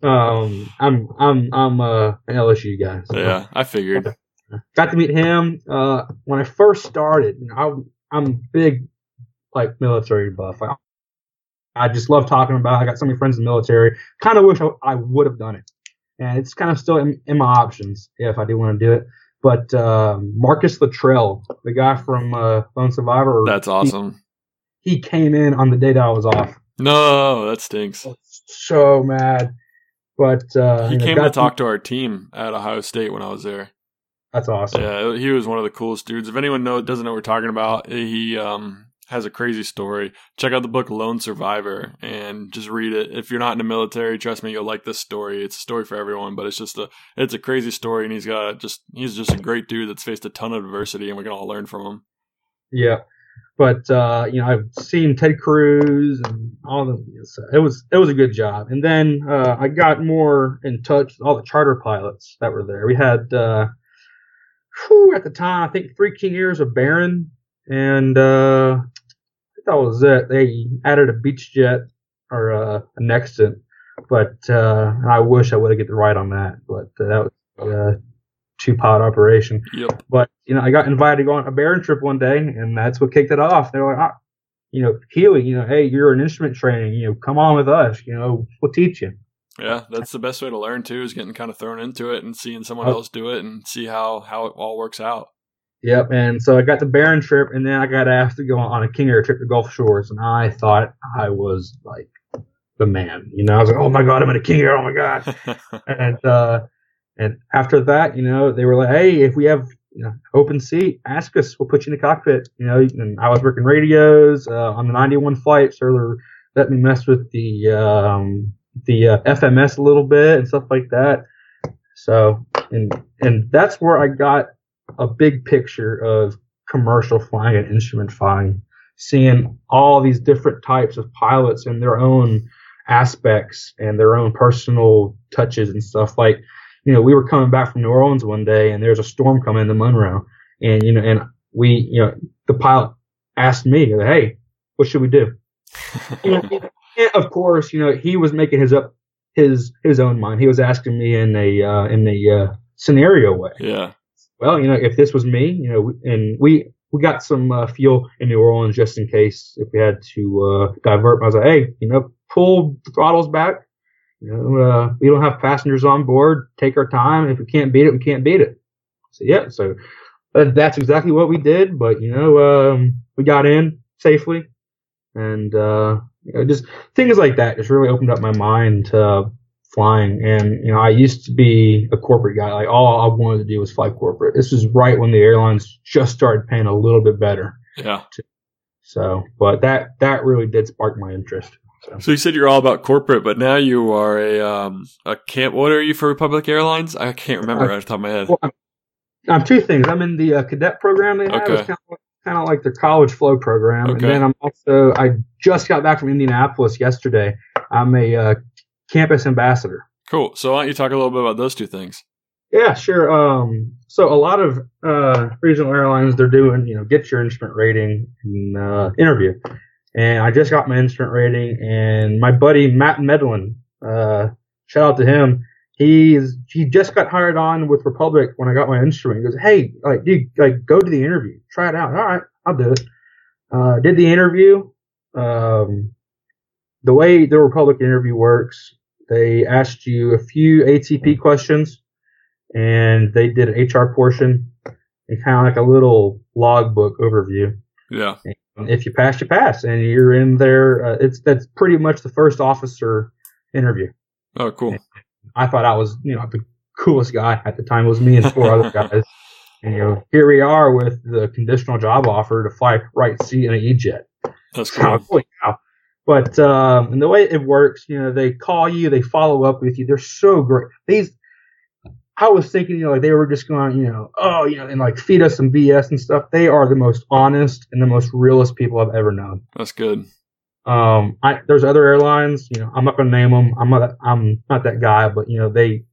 um, I'm I'm I'm uh, an LSU guy. So. Yeah, I figured. Got to meet him uh, when I first started. I, I'm big like military buff. I, I just love talking about. It. I got so many friends in the military. Kind of wish I, I would have done it, and it's kind of still in, in, my options if I do want to do it. but uh, Marcus Luttrell, the guy from uh, Lone Survivor, That's awesome. He, he, came in on the day that I was off. No, that stinks. So mad. But uh, he came to talk to our team at Ohio State when I was there. That's awesome. Yeah, he was one of the coolest dudes. If anyone know doesn't know what we're talking about, he um, has a crazy story. Check out the book Lone Survivor and just read it. If you're not in the military, trust me, you'll like this story. It's a story for everyone, but it's just a it's a crazy story, and he's got just he's just a great dude that's faced a ton of adversity, and we can all learn from him. Yeah, but uh, you know I've seen Ted Cruz and all the it was it was a good job. And then uh, I got more in touch with all the charter pilots that were there. We had. Uh, whew, at the time, I think three King Airs of Baron, and uh, that was it. They added a Beechjet or uh, a Nextant, but uh, I wish I would have get the right on that. But uh, that was a two pod operation. Yep. But you know, I got invited to go on a Baron trip one day, and that's what kicked it off. They're like, ah, you know, Healy, you know, hey, you're an instrument training, you know, come on with us, you know, we'll teach you. Yeah, that's the best way to learn too, is getting kind of thrown into it and seeing someone oh. else do it and see how how it all works out. Yep, and so I got the Baron trip, and then I got asked to go on a King Air trip to Gulf Shores, and I thought I was like the man. You know, I was like, oh my god, I'm in a King Air, oh my god. and uh, and after that, you know, they were like, hey, if we have you know, open seat, ask us, we'll put you in the cockpit. You know, and I was working radios uh, on the 91 flight, so they let me mess with the um, the uh, FMS a little bit and stuff like that. So, and and that's where I got a big picture of commercial flying and instrument flying, seeing all these different types of pilots and their own aspects and their own personal touches and stuff. Like, you know, we were coming back from New Orleans one day and there's a storm coming into Monroe, and you know, and we, you know, the pilot asked me, "Hey, what should we do?" and of course, you know, he was making his up his his own mind. He was asking me in a uh, in a uh, scenario way. Yeah. Well, you know, if this was me, you know, and we we got some uh, fuel in New Orleans just in case if we had to uh, divert. I was like, hey, you know, pull the throttles back. You know, uh, we don't have passengers on board. Take our time. If we can't beat it, we can't beat it. So yeah, so uh, that's exactly what we did. But you know, um, we got in safely, and uh, you know, just things like that just really opened up my mind to flying. And you know, I used to be a corporate guy. Like all I wanted to do was fly corporate. This was right when the airlines just started paying a little bit better. Yeah. So, but that that really did spark my interest. So. so. you said you're all about corporate, but now you are a um a camp. What are you for Republic Airlines? I can't remember right off the top of my head. Well, I'm, I'm, two things. I'm in the uh, cadet program they have. Okay. It's kind of, kind of like their college flow program, okay. and then I'm also I just got back from Indianapolis yesterday. I'm a uh, campus ambassador. Cool. So why don't you talk a little bit about those two things? Yeah, sure. Um, so a lot of uh, regional airlines they're doing, you know, get your instrument rating and uh, interview. And I just got my instrument rating, and my buddy Matt Medlin, uh, shout out to him. He's he just got hired on with Republic when I got my instrument. He goes, "Hey, like, dude, like, go to the interview, try it out." All right, I'll do it. Uh, did the interview. Um, the way the Republic interview works, they asked you a few ATP questions, and they did an HR portion and kind of like a little logbook overview. Yeah. And if you pass, you pass, and you're in there. Uh, it's that's pretty much the first officer interview. Oh, cool. And I thought I was, you know, the coolest guy at the time. It was me and four other guys. And, you know, here we are with the conditional job offer to fly right seat in an E-jet. That's cool. But um, and the way it works, you know, they call you, they follow up with you. They're so great. These, I was thinking, you know, like they were just going, you know, oh, you know, and like feed us some BS and stuff. They are the most honest and the most realist people I've ever known. That's good. Um, I there's other airlines, you know, I'm not gonna name them. I'm not, I'm not that guy, but you know, they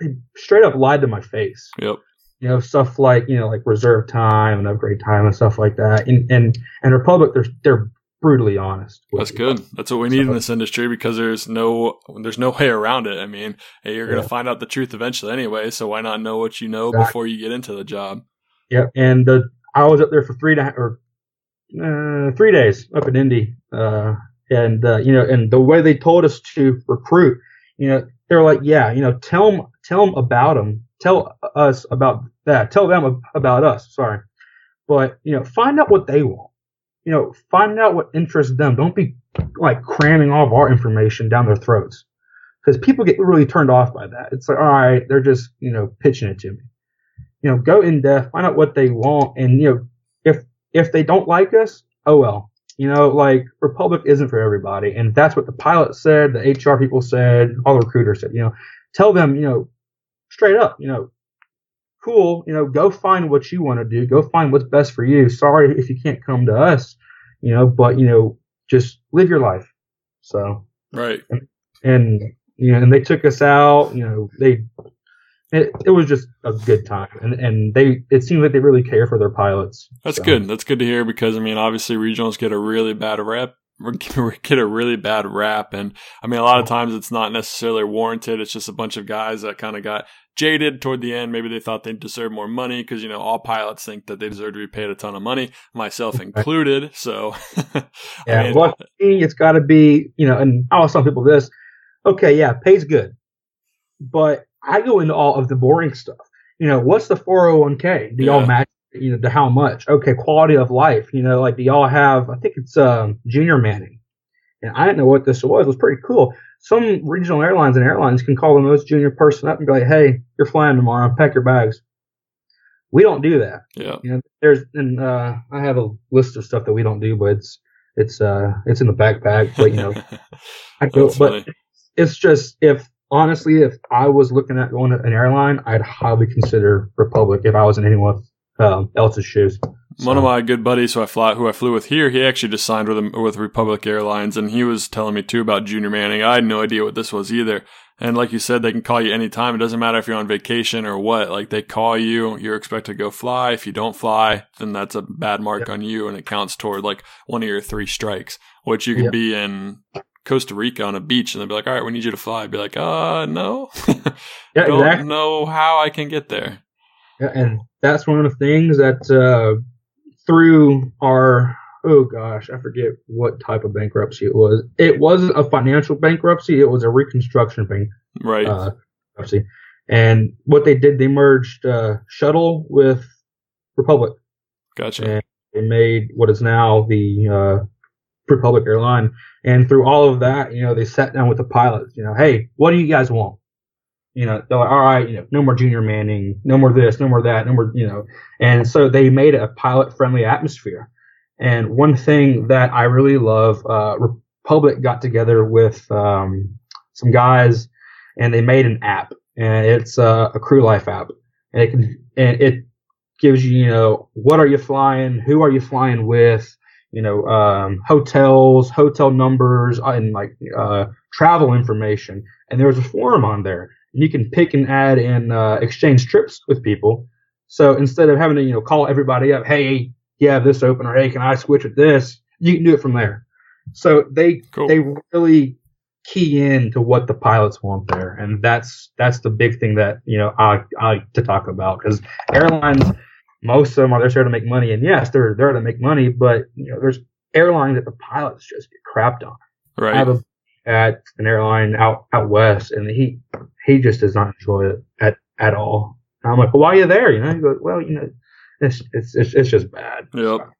they straight up lied to my face. Yep. You know, stuff like you know, like reserve time and upgrade time and stuff like that. And and and Republic, they're they're brutally honest. That's good. That's what we need so, in this industry because there's no there's no way around it. I mean, hey, you're gonna find out the truth eventually anyway. So why not know what you know exactly. before you get into the job? Yeah, and uh, I was up there for three to, or uh, three days up in Indy, uh, and uh, you know, and the way they told us to recruit, you know, they're like, yeah, you know, tell them, tell them about them. Tell us about that. Tell them about us. Sorry. But, you know, find out what they want. You know, find out what interests them. Don't be like cramming all of our information down their throats. Because people get really turned off by that. It's like, all right, they're just, you know, pitching it to me. You know, go in depth, find out what they want, and you know, if if they don't like us, oh well. You know, like Republic isn't for everybody, and that's what the pilot said, the HR people said, all the recruiters said. You know, tell them, you know, straight up, you know, cool, you know, go find what you want to do, go find what's best for you. Sorry if you can't come to us, you know, but you know, just live your life. So right, and, and you know, and they took us out. You know, they it, it was just a good time and and they it seems like they really care for their pilots that's so. good that's good to hear because i mean obviously regionals get a really bad rep get a really bad rap. And i mean a lot of times it's not necessarily warranted. It's just a bunch of guys that kind of got jaded toward the end. Maybe they thought they deserved more money because you know all pilots think that they deserve to be paid a ton of money myself included. So yeah. I mean, well it's got to be you know and i'll tell people this okay yeah pays good but I go into all of the boring stuff. You know, what's the 401k? Do y'all match, you know, to how much? Okay, quality of life. You know, like do y'all have, I think it's um, junior manning. And I didn't know what this was. It was pretty cool. Some regional airlines and airlines can call the most junior person up and be like, hey, you're flying tomorrow. Pack your bags. We don't do that. Yeah. You know, there's, and uh, I have a list of stuff that we don't do, but it's, it's, uh, it's in the backpack. But, you know, I go, but funny. it's just, if honestly, if I was looking at going to an airline, I'd highly consider Republic if I was in anyone um, else's shoes. So. One of my good buddies who I fly, who I flew with here, he actually just signed with with Republic Airlines, and he was telling me too about junior manning. I had no idea what this was either. And like you said, they can call you anytime. It doesn't matter if you're on vacation or what. Like they call you, you're expected to go fly. If you don't fly, then that's a bad mark yep. on you, and it counts toward like one of your three strikes, which you can yep. be in Costa Rica on a beach and they'll be like, all right, we need you to fly. I'd be like, uh, no. yeah, don't exactly. know how I can get there. And that's one of the things that uh, through our oh gosh, I forget what type of bankruptcy it was. It wasn't a financial bankruptcy; it was a reconstruction bank right. Uh, bankruptcy. And what they did, they merged uh, Shuttle with Republic. Gotcha. And they made what is now the uh, Republic Airline. And through all of that, you know, they sat down with the pilots, you know, hey, what do you guys want? You know, they're like, all right, you know, no more junior manning, no more this, no more that, no more, you know. And so they made a pilot friendly atmosphere. And one thing that I really love, uh, Republic got together with um, some guys and they made an app and it's uh, a crew life app and it can, and it gives you, you know, what are you flying? Who are you flying with? you know, um, hotels, hotel numbers, and like uh, travel information. And there's a forum on there, and you can pick and add and uh, exchange trips with people. So instead of having to, you know, call everybody up, hey, you have this open, or hey, can I switch with this? You can do it from there. So they cool. they really key in to what the pilots want there, and that's that's the big thing that you know I I like to talk about because airlines most of them are there to make money, and yes, they're there to make money, but you know, there's airlines that the pilots just get crapped on. Right. I have a at an airline out out west, and he he just does not enjoy it at at all. And I'm like, well, why are you there? You know, he goes, well, you know, it's it's it's, it's just bad. Yep.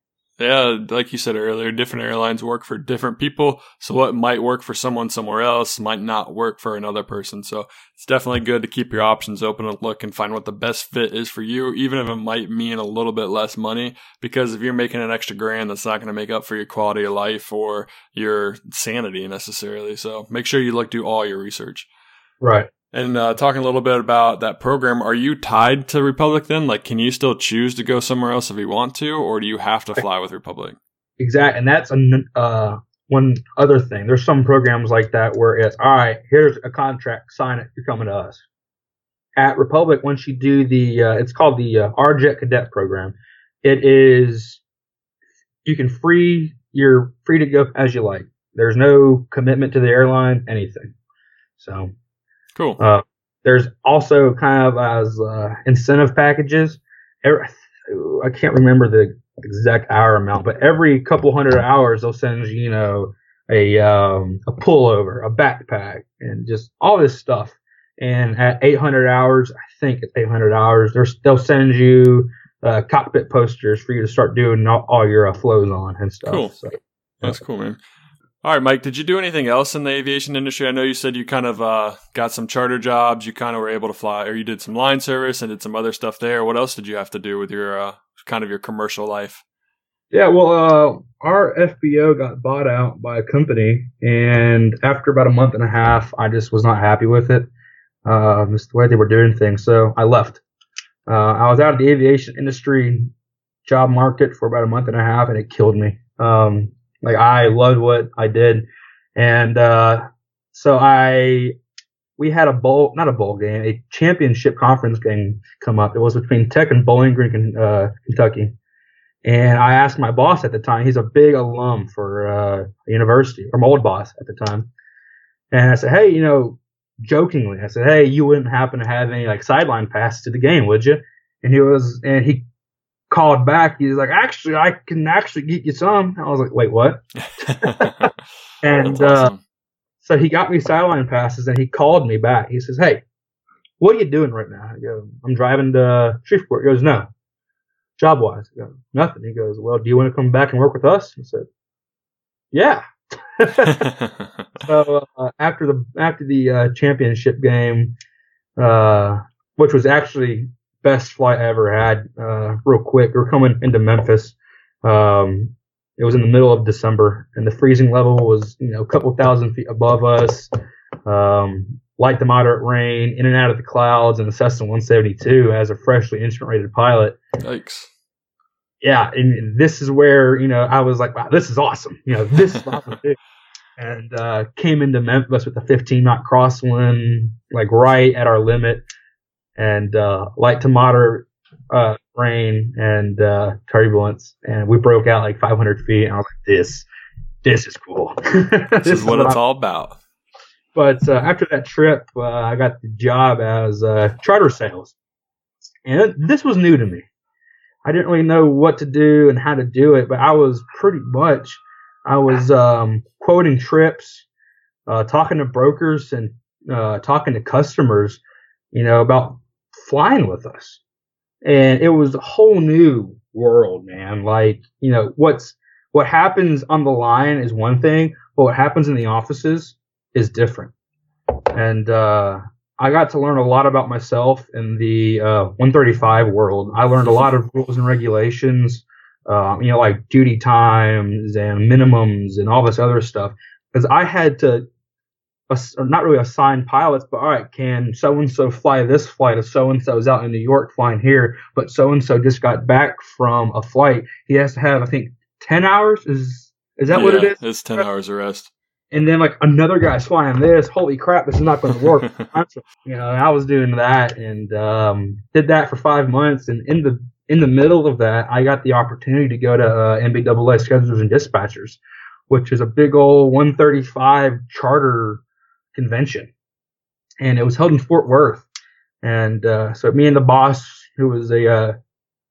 Yeah, like you said earlier, different airlines work for different people. So what might work for someone somewhere else might not work for another person. So it's definitely good to keep your options open and look and find what the best fit is for you, even if it might mean a little bit less money. Because if you're making an extra grand, that's not going to make up for your quality of life or your sanity necessarily. So make sure you look do all your research. Right. And uh, talking a little bit about that program, are you tied to Republic then? Like, can you still choose to go somewhere else if you want to, or do you have to fly with Republic? Exactly, and that's a, uh, one other thing. There's some programs like that where it's all right. Here's a contract, sign it. You're coming to us. At Republic, once you do the, uh, it's called the uh, RJet Cadet program. It is you can free you're free to go as you like. There's no commitment to the airline, anything. So Cool. Uh, there's also kind of as uh, incentive packages. I can't remember the exact hour amount, but every couple hundred hours they'll send you, you know, a um, a pullover, a backpack, and just all this stuff. and at 800 hours, I think it's 800 hours, they'll send you uh, cockpit posters for you to start doing all, all your uh, flows on and stuff. Cool. So, That's cool, man. All right, Mike, did you do anything else in the aviation industry? I know you said you kind of uh, got some charter jobs. You kind of were able to fly, or you did some line service and did some other stuff there. What else did you have to do with your uh, kind of your commercial life? Yeah, well, uh, our FBO got bought out by a company, and after about a month and a half, I just was not happy with it. Uh, just the way they were doing things, so I left. Uh, I was out of the aviation industry job market for about a month and a half, and it killed me. Um, like I loved what I did, and uh, so I we had a bowl, not a bowl game, a championship conference game come up. It was between Tech and Bowling Green, uh, Kentucky. And I asked my boss at the time, he's a big alum for uh, university, or my old boss at the time. And I said, hey, you know, jokingly, I said, hey, you wouldn't happen to have any like sideline passes to the game, would you? And he was, and he called back. He's like, actually, I can actually get you some. I was like, wait, what? and uh, awesome. uh, so he got me sideline passes and he called me back. He says, hey, what are you doing right now? I go, I'm driving to Shreveport. He goes, no. Job wise? I go, nothing. He goes, well, do you want to come back and work with us? I said, yeah. so uh, after the after the uh, championship game, uh, which was actually best flight I ever had. Uh, real quick, we are coming into Memphis. Um, it was in the middle of December, and the freezing level was you know a couple thousand feet above us. Um, light to moderate rain, in and out of the clouds, and the Cessna 172 as a freshly instrument rated pilot. Yikes. Yeah, and this is where you know I was like, wow, this is awesome. You know, this is awesome. and uh, came into Memphis with a 15 knot crosswind, like right at our limit and uh, light to moderate uh, rain and uh, turbulence, and we broke out like 500 feet. And I was like, "This, this is cool. this, is what, it's I'm... all about." But uh, after that trip, uh, I got the job as uh, charter sales, and this was new to me. I didn't really know what to do and how to do it, but I was pretty much I was um, quoting trips, talking to brokers, and talking to customers, you know, about flying with us. And it was a whole new world, man. Like, you know, what's, what happens on the line is one thing, but what happens in the offices is different. And, uh, I got to learn a lot about myself in the uh, 135 world. I learned a lot of rules and regulations, uh, you know, like duty times and minimums and all this other stuff. Because I had to not really assigned pilots, but all right, can so and so fly this flight if so and so is out in New York flying here, but so and so just got back from a flight? He has to have, I think, ten hours. Is is that yeah, what it is? It's ten hours of rest. And then like another guy's flying this. Holy crap, this is not going to work. you know, I was doing that and um, did that for five months, and in the in the middle of that, I got the opportunity to go to uh, NBAA schedulers and dispatchers, which is a big old 135 charter convention, and it was held in Fort Worth. And uh, so me and the boss, who was a uh,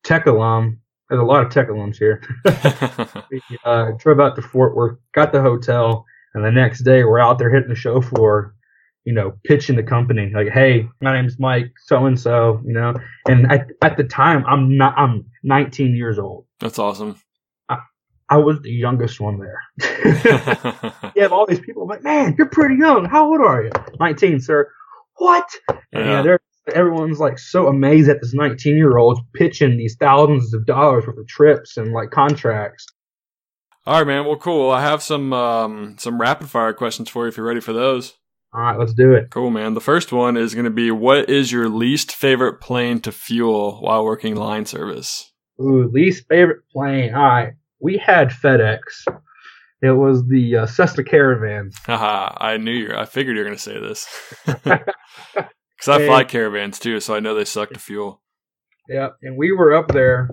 tech alum, there's a lot of tech alums here. we uh, drove out to Fort Worth, got the hotel, and the next day we're out there hitting the show floor, you know, pitching the company like, "Hey, my name's Mike, so and so," you know. And at, at the time, I'm not, I'm 19 years old. That's awesome. I was the youngest one there. you have all these people I'm like, man, you're pretty young. How old are you? 19, sir. What? Yeah. And everyone's like so amazed at this 19 year old pitching these thousands of dollars worth of trips and like contracts. All right, man. Well, cool. I have some um, some rapid fire questions for you if you're ready for those. All right, let's do it. Cool, man. The first one is going to be what is your least favorite plane to fuel while working line service? Ooh, least favorite plane. All right we had FedEx. It was the uh, Cessna Caravan. Haha, I knew you. I figured you were going to say this. Because I fly caravans too, so I know they suck to fuel. Yeah, and we were up there.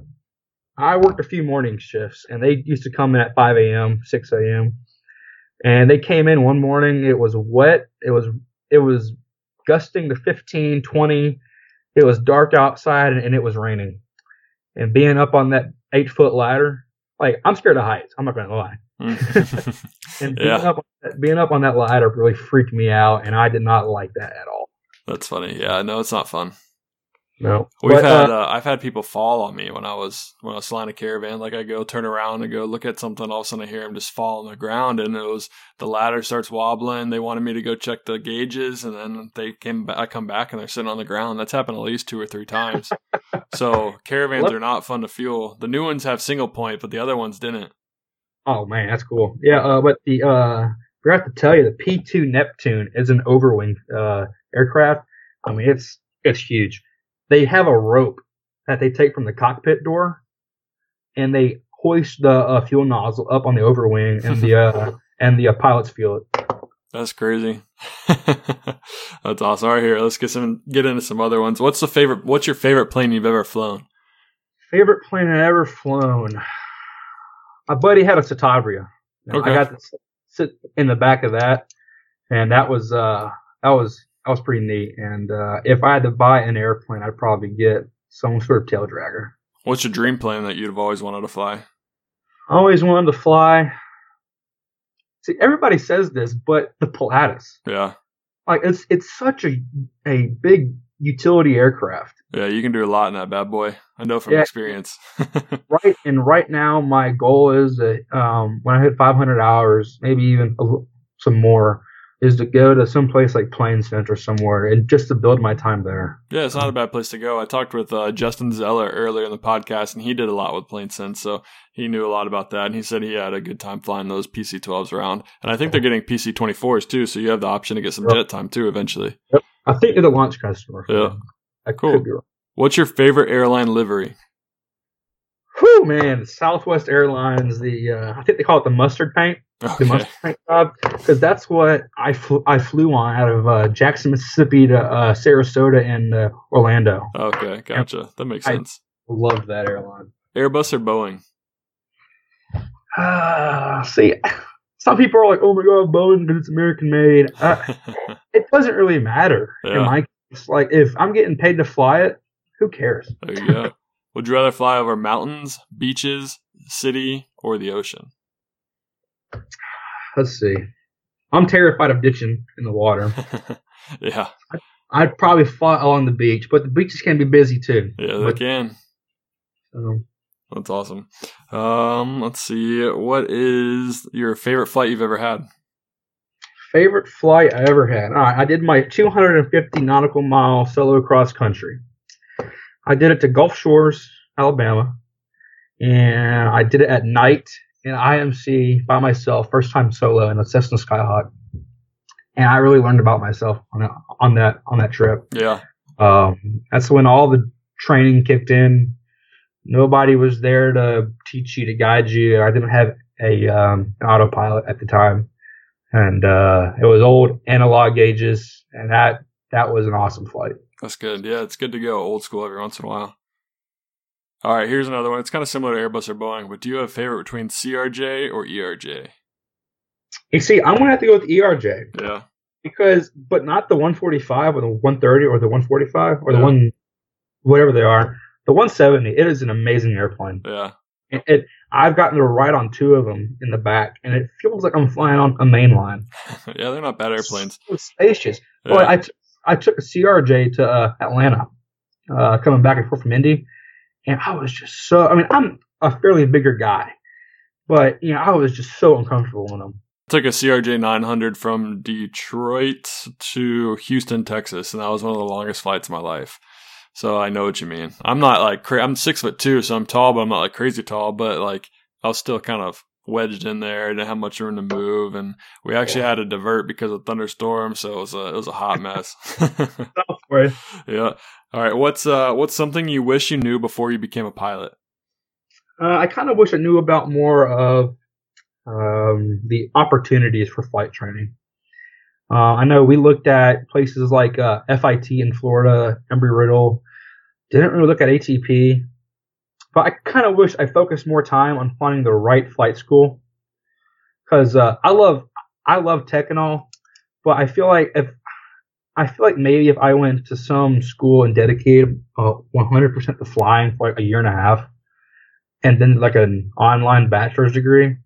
I worked a few morning shifts, and they used to come in at 5 a.m., 6 a.m. And they came in one morning. It was wet. It was it was gusting to 15, 20. It was dark outside, and it was raining. And being up on that eight foot ladder, like I'm scared of heights. I'm not gonna lie. Mm. and being, yeah. up, being up on that ladder really freaked me out, and I did not like that at all. That's funny. Yeah, no, it's not fun. No, We've But, had uh, uh, I've had people fall on me when I was when I was flying a caravan. Like I go turn around and go look at something, all of a sudden I hear them just fall on the ground, and it was the ladder starts wobbling. They wanted me to go check the gauges, and then they came. Back, I come back and they're sitting on the ground. That's happened at least two or three times. so caravans What? are not fun to fuel. The new ones have single point, but the other ones didn't. Oh man, that's cool. Yeah, uh, but the uh, forgot to tell you, the P two Neptune is an overwing uh, aircraft. I mean, it's it's huge. They have a rope that they take from the cockpit door, and they hoist the uh, fuel nozzle up on the overwing, and the uh, and the uh, pilots feel it. That's crazy. That's awesome. All right, here let's get some get into some other ones. What's the favorite? What's your favorite plane you've ever flown? Favorite plane I ever flown. My buddy had a Citabria. Okay. I got to sit in the back of that, and that was uh that was that was pretty neat. And uh, if I had to buy an airplane, I'd probably get some sort of tail dragger. What's your dream plane that you'd have always wanted to fly? I always wanted to fly. See, everybody says this, but the Pilatus, Yeah, like it's it's such a a big utility aircraft. yeah, you can do a lot in that bad boy. I know from Yeah. experience. right and right now my goal is that um, when I hit 500 hours, maybe even a, some more, is to go to some place like PlaneSense somewhere and just to build my time there. yeah, it's not a bad place to go. I talked with uh, Justin Zeller earlier in the podcast, and he did a lot with PlaneSense, so he knew a lot about that. And he said he had a good time flying those PC-12s around. And I think they're getting PC-24s too, so you have the option to get some Yeah. jet time too eventually. I think they're the launch customer. Yeah. I Cool. could be wrong. What's your favorite airline livery? Whew, man, Southwest Airlines. The uh, I think they call it the mustard paint, the mustard paint job, because that's what I flew, I flew on out of uh, Jackson, Mississippi to uh, Sarasota and uh, Orlando. Okay, gotcha. That makes I- sense. Loved that airline. Airbus or Boeing? Ah, see, some people are like, "Oh my god, Boeing because it's American made." Uh, it doesn't really matter Yeah. in my case. Like, if I'm getting paid to fly it, who cares? there you go. Would you rather fly over mountains, beaches, city, or the ocean? Let's see. I'm terrified of ditching in the water. yeah, I'd probably fly along the beach, but the beaches can be busy too. yeah, they But, can. um, That's awesome. Um, let's see. What is your favorite flight you've ever had? favorite flight I ever had. All right, I did my 250 nautical mile solo cross country. I did it to Gulf Shores, Alabama, and I did it at night in IMC by myself, first time solo in a Cessna Skyhawk. And I really learned about myself on that on that on that trip. Yeah, Um, that's when all the training kicked in. Nobody was there to teach you to guide you. I didn't have a um, an autopilot at the time, and uh, it was old analog gauges, and that that was an awesome flight. That's good. Yeah, it's good to go old school every once in a while. All right, here's another one. It's kind of similar to Airbus or Boeing, but do you have a favorite between CRJ or ERJ? You see, I'm gonna have to go with ERJ Yeah, because, but not the 145 or the 130 or the 145 or the one, whatever they are. The 170, it is an amazing airplane. yeah, It, it I've gotten to ride on two of them in the back, and it feels like I'm flying on a mainline. yeah. They're not bad airplanes. So spacious. Yeah. Well, I, I took a CRJ to uh, Atlanta, uh, coming back and forth from Indy, and I was just so. I mean, I'm a fairly bigger guy, but you know, I was just so uncomfortable in them. took a CRJ 900 from Detroit to Houston, Texas, and that was one of the longest flights of my life. So I know what you mean. I'm not like cra- I'm six foot two, so I'm tall, but I'm not like crazy tall. But like I was still kind of wedged in there. Didn't have much room to move, and we actually had to divert because of thunderstorm. So it was a it was a hot mess. yeah. All right. What's uh what's something you wish you knew before you became a pilot? Uh, I kind of wish I knew about more of um, the opportunities for flight training. Uh, I know we looked at places like uh, FIT in Florida, Embry Riddle. Didn't really look at ATP, but I kind of wish I focused more time on finding the right flight school. Because uh, I love, I love tech and all, but I feel like if I feel like maybe if I went to some school and dedicated uh, 100% to flying for like a year and a half, and then like an online bachelor's degree.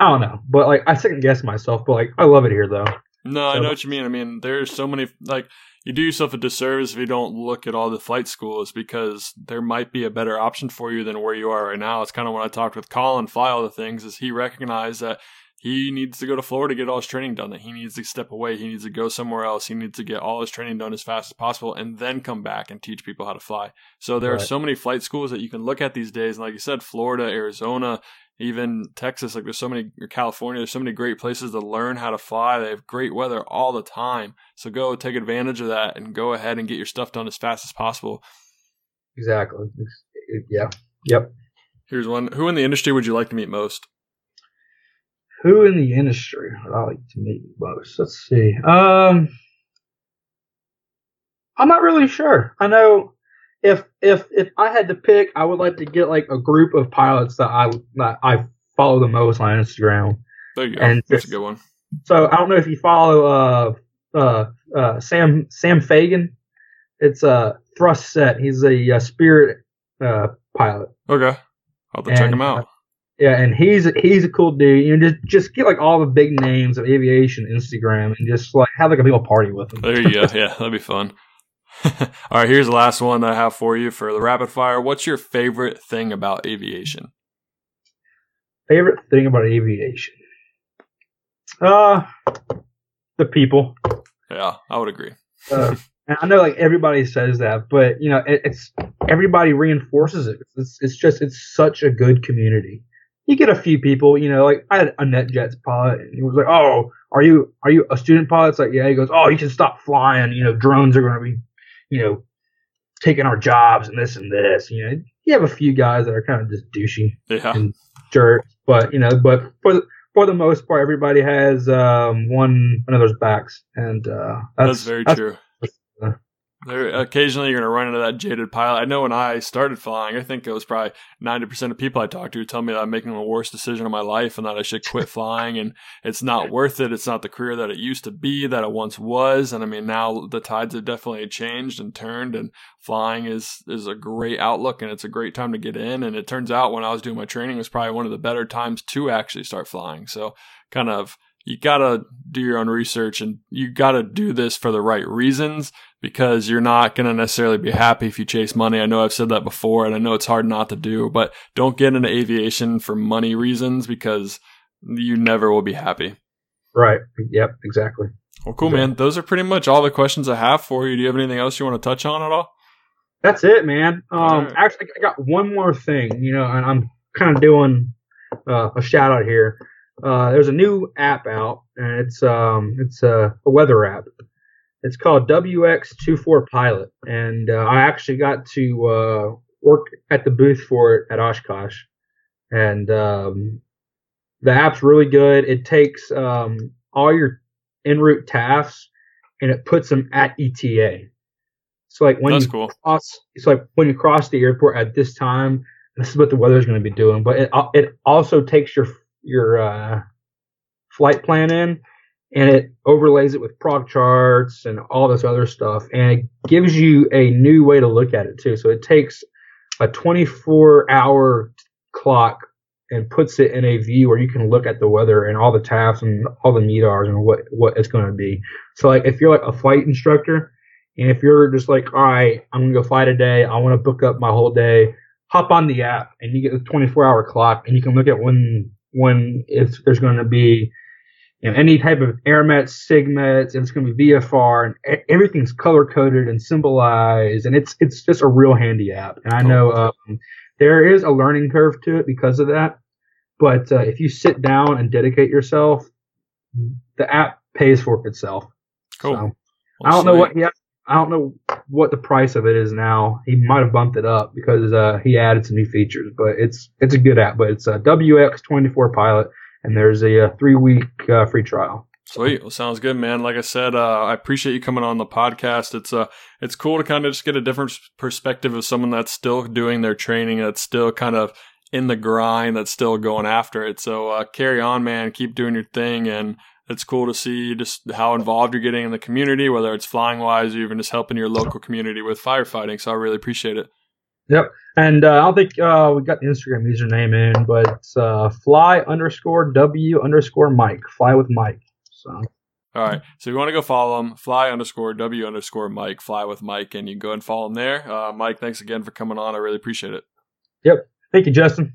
I don't know, but like I second guess myself, but like I love it here though. No, I know what you mean. I mean, there's so many like you do yourself a disservice if you don't look at all the flight schools because there might be a better option for you than where you are right now. It's kind of when I talked with Colin, fly all the things, is he recognized that he needs to go to Florida to get all his training done, that he needs to step away, he needs to go somewhere else, he needs to get all his training done as fast as possible and then come back and teach people how to fly. So there right. are so many flight schools that you can look at these days. And like you said, Florida, Arizona, even Texas, like there's so many, California, there's so many great places to learn how to fly. They have great weather all the time. So go take advantage of that and go ahead and get your stuff done as fast as possible. Exactly. Yeah. Yep. Here's one. Who in the industry would you like to meet most? Who in the industry would I like to meet most? Let's see. Um, I'm not really sure. I know if if if I had to pick, I would like to get like a group of pilots that I that I follow the most on Instagram. There you go. And That's just, a good one. So I don't know if you follow uh uh, uh Sam Sam Fagan. It's a thrust set. He's a, a Spirit uh, pilot. Okay, I'll have to and, check him out. Uh, yeah, and he's he's a cool dude. You know, just just get like all the big names of aviation Instagram and just like have like a little party with them. There you go. Yeah, that'd be fun. All right, here's the last one I have for you for the rapid fire. What's your favorite thing about aviation? Favorite thing about aviation? Uh, the people. Yeah, I would agree. uh, I know like everybody says that, but you know, it, it's everybody reinforces it. It's, it's just it's such a good community. You get a few people, you know, like I had a NetJets pilot, and he was like, "Oh, are you are you a student pilot?" It's like, "Yeah." He goes, "Oh, you should stop flying. You know, drones are going to be you know, taking our jobs and this and this. You know, you have a few guys that are kind of just douchey yeah. and jerks, but you know, but for the for the most part, everybody has um, one those backs, and uh, that's, that's very that's, true. There, occasionally, you're going to run into that jaded pilot. I know when I started flying, I think it was probably 90% of people I talked to tell me that I'm making the worst decision of my life and that I should quit flying and it's not worth it. It's not the career that it used to be, that it once was. And I mean, now the tides have definitely changed and turned and flying is, is a great outlook and it's a great time to get in. And it turns out when I was doing my training, it was probably one of the better times to actually start flying. So kind of you gotta do your own research and you gotta do this for the right reasons because you're not gonna necessarily be happy if you chase money. I know I've said that before and I know it's hard not to do, but don't get into aviation for money reasons because you never will be happy. Right. Yep, exactly. Well, cool, man. Those are pretty much all the questions I have for you. Do you have anything else you want to touch on at all? That's it, man. Um, right. actually, I got one more thing, you know, and I'm kind of doing uh, a shout out here uh, there's a new app out, and it's um, it's a, a weather app. It's called WX24 Pilot, and uh, I actually got to uh, work at the booth for it at Oshkosh, and um, the app's really good. It takes um, all your en route TAFs and it puts them at ETA. So like when That's you cool. cross, it's like when you cross the airport at this time, this is what the weather is going to be doing. But it it also takes your your uh, flight plan in and it overlays it with prog charts and all this other stuff and it gives you a new way to look at it too. So it takes a 24 hour clock and puts it in a view where you can look at the weather and all the TAFs and all the METARs and what what it's going to be. So like if you're like a flight instructor and if you're just like all right i'm going to go fly today. I want to book up my whole day hop on the app and you get the 24 hour clock and you can look at when when if there's going to be you know, any type of AirMets, SIGMETs, and it's going to be VFR, and everything's color coded and symbolized, and it's it's just a real handy app. And I know um, there is a learning curve to it because of that, but uh, if you sit down and dedicate yourself, the app pays for itself. Cool. So, I don't know what he I don't know what the price of it is now. He might have bumped it up because uh, he added some new features, but it's it's a good app. But it's a WX24 Pilot, and there's a, a three week uh, free trial. Sweet. Well, sounds good, man. Like I said, uh, I appreciate you coming on the podcast. It's uh, it's cool to kind of just get a different perspective of someone that's still doing their training, that's still kind of in the grind, that's still going after it. So uh, carry on, man. Keep doing your thing, and it's cool to see just how involved you're getting in the community, whether it's flying wise or even just helping your local community with firefighting. So I really appreciate it. Yep. And uh, I don't think uh, we got the Instagram username in, but uh, fly underscore W underscore Mike. Fly with Mike. So. All right. So if you want to go follow him, fly underscore W underscore Mike, fly with Mike, and you can go and follow him there. Uh, Mike, thanks again for coming on. I really appreciate it. Yep. Thank you, Justin.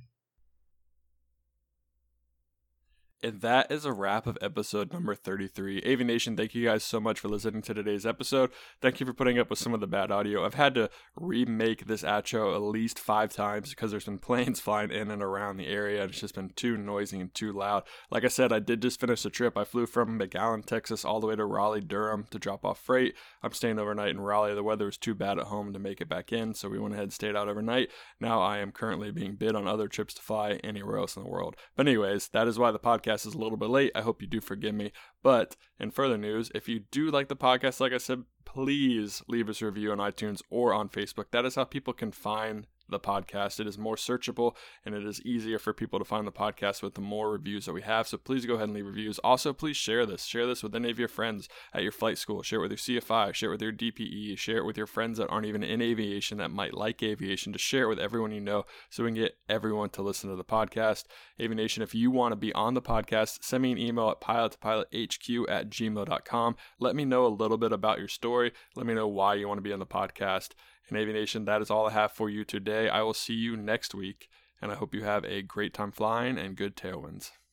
And that is a wrap of episode number 33. Aviation, thank you guys so much for listening to today's episode. Thank you for putting up with some of the bad audio. I've had to remake this outro at least five times because there's been planes flying in and around the area it's just been too noisy and too loud. Like I said, I did just finish a trip. I flew from McAllen, Texas, all the way to Raleigh, Durham to drop off freight. I'm staying overnight in Raleigh. The weather was too bad at home to make it back in, so we went ahead and stayed out overnight. Now I am currently being bid on other trips to fly anywhere else in the world. But, anyways, that is why the podcast podcast is a little bit late. I hope you do forgive me. But in further news, if you do like the podcast, like I said, please leave us a review on iTunes or on Facebook. That is how people can find the podcast. It is more searchable and it is easier for people to find the podcast with the more reviews that we have. So please go ahead and leave reviews. Also, please share this. Share this with any of your friends at your flight school. Share it with your CFI. Share it with your DPE. Share it with your friends that aren't even in aviation that might like aviation. Just share it with everyone you know so we can get everyone to listen to the podcast. Aviation, if you want to be on the podcast, send me an email at pilotpilothq at gmail.com. Let me know a little bit about your story. Let me know why you want to be on the podcast. And Aviation, that is all I have for you today. I will see you next week, and I hope you have a great time flying and good tailwinds.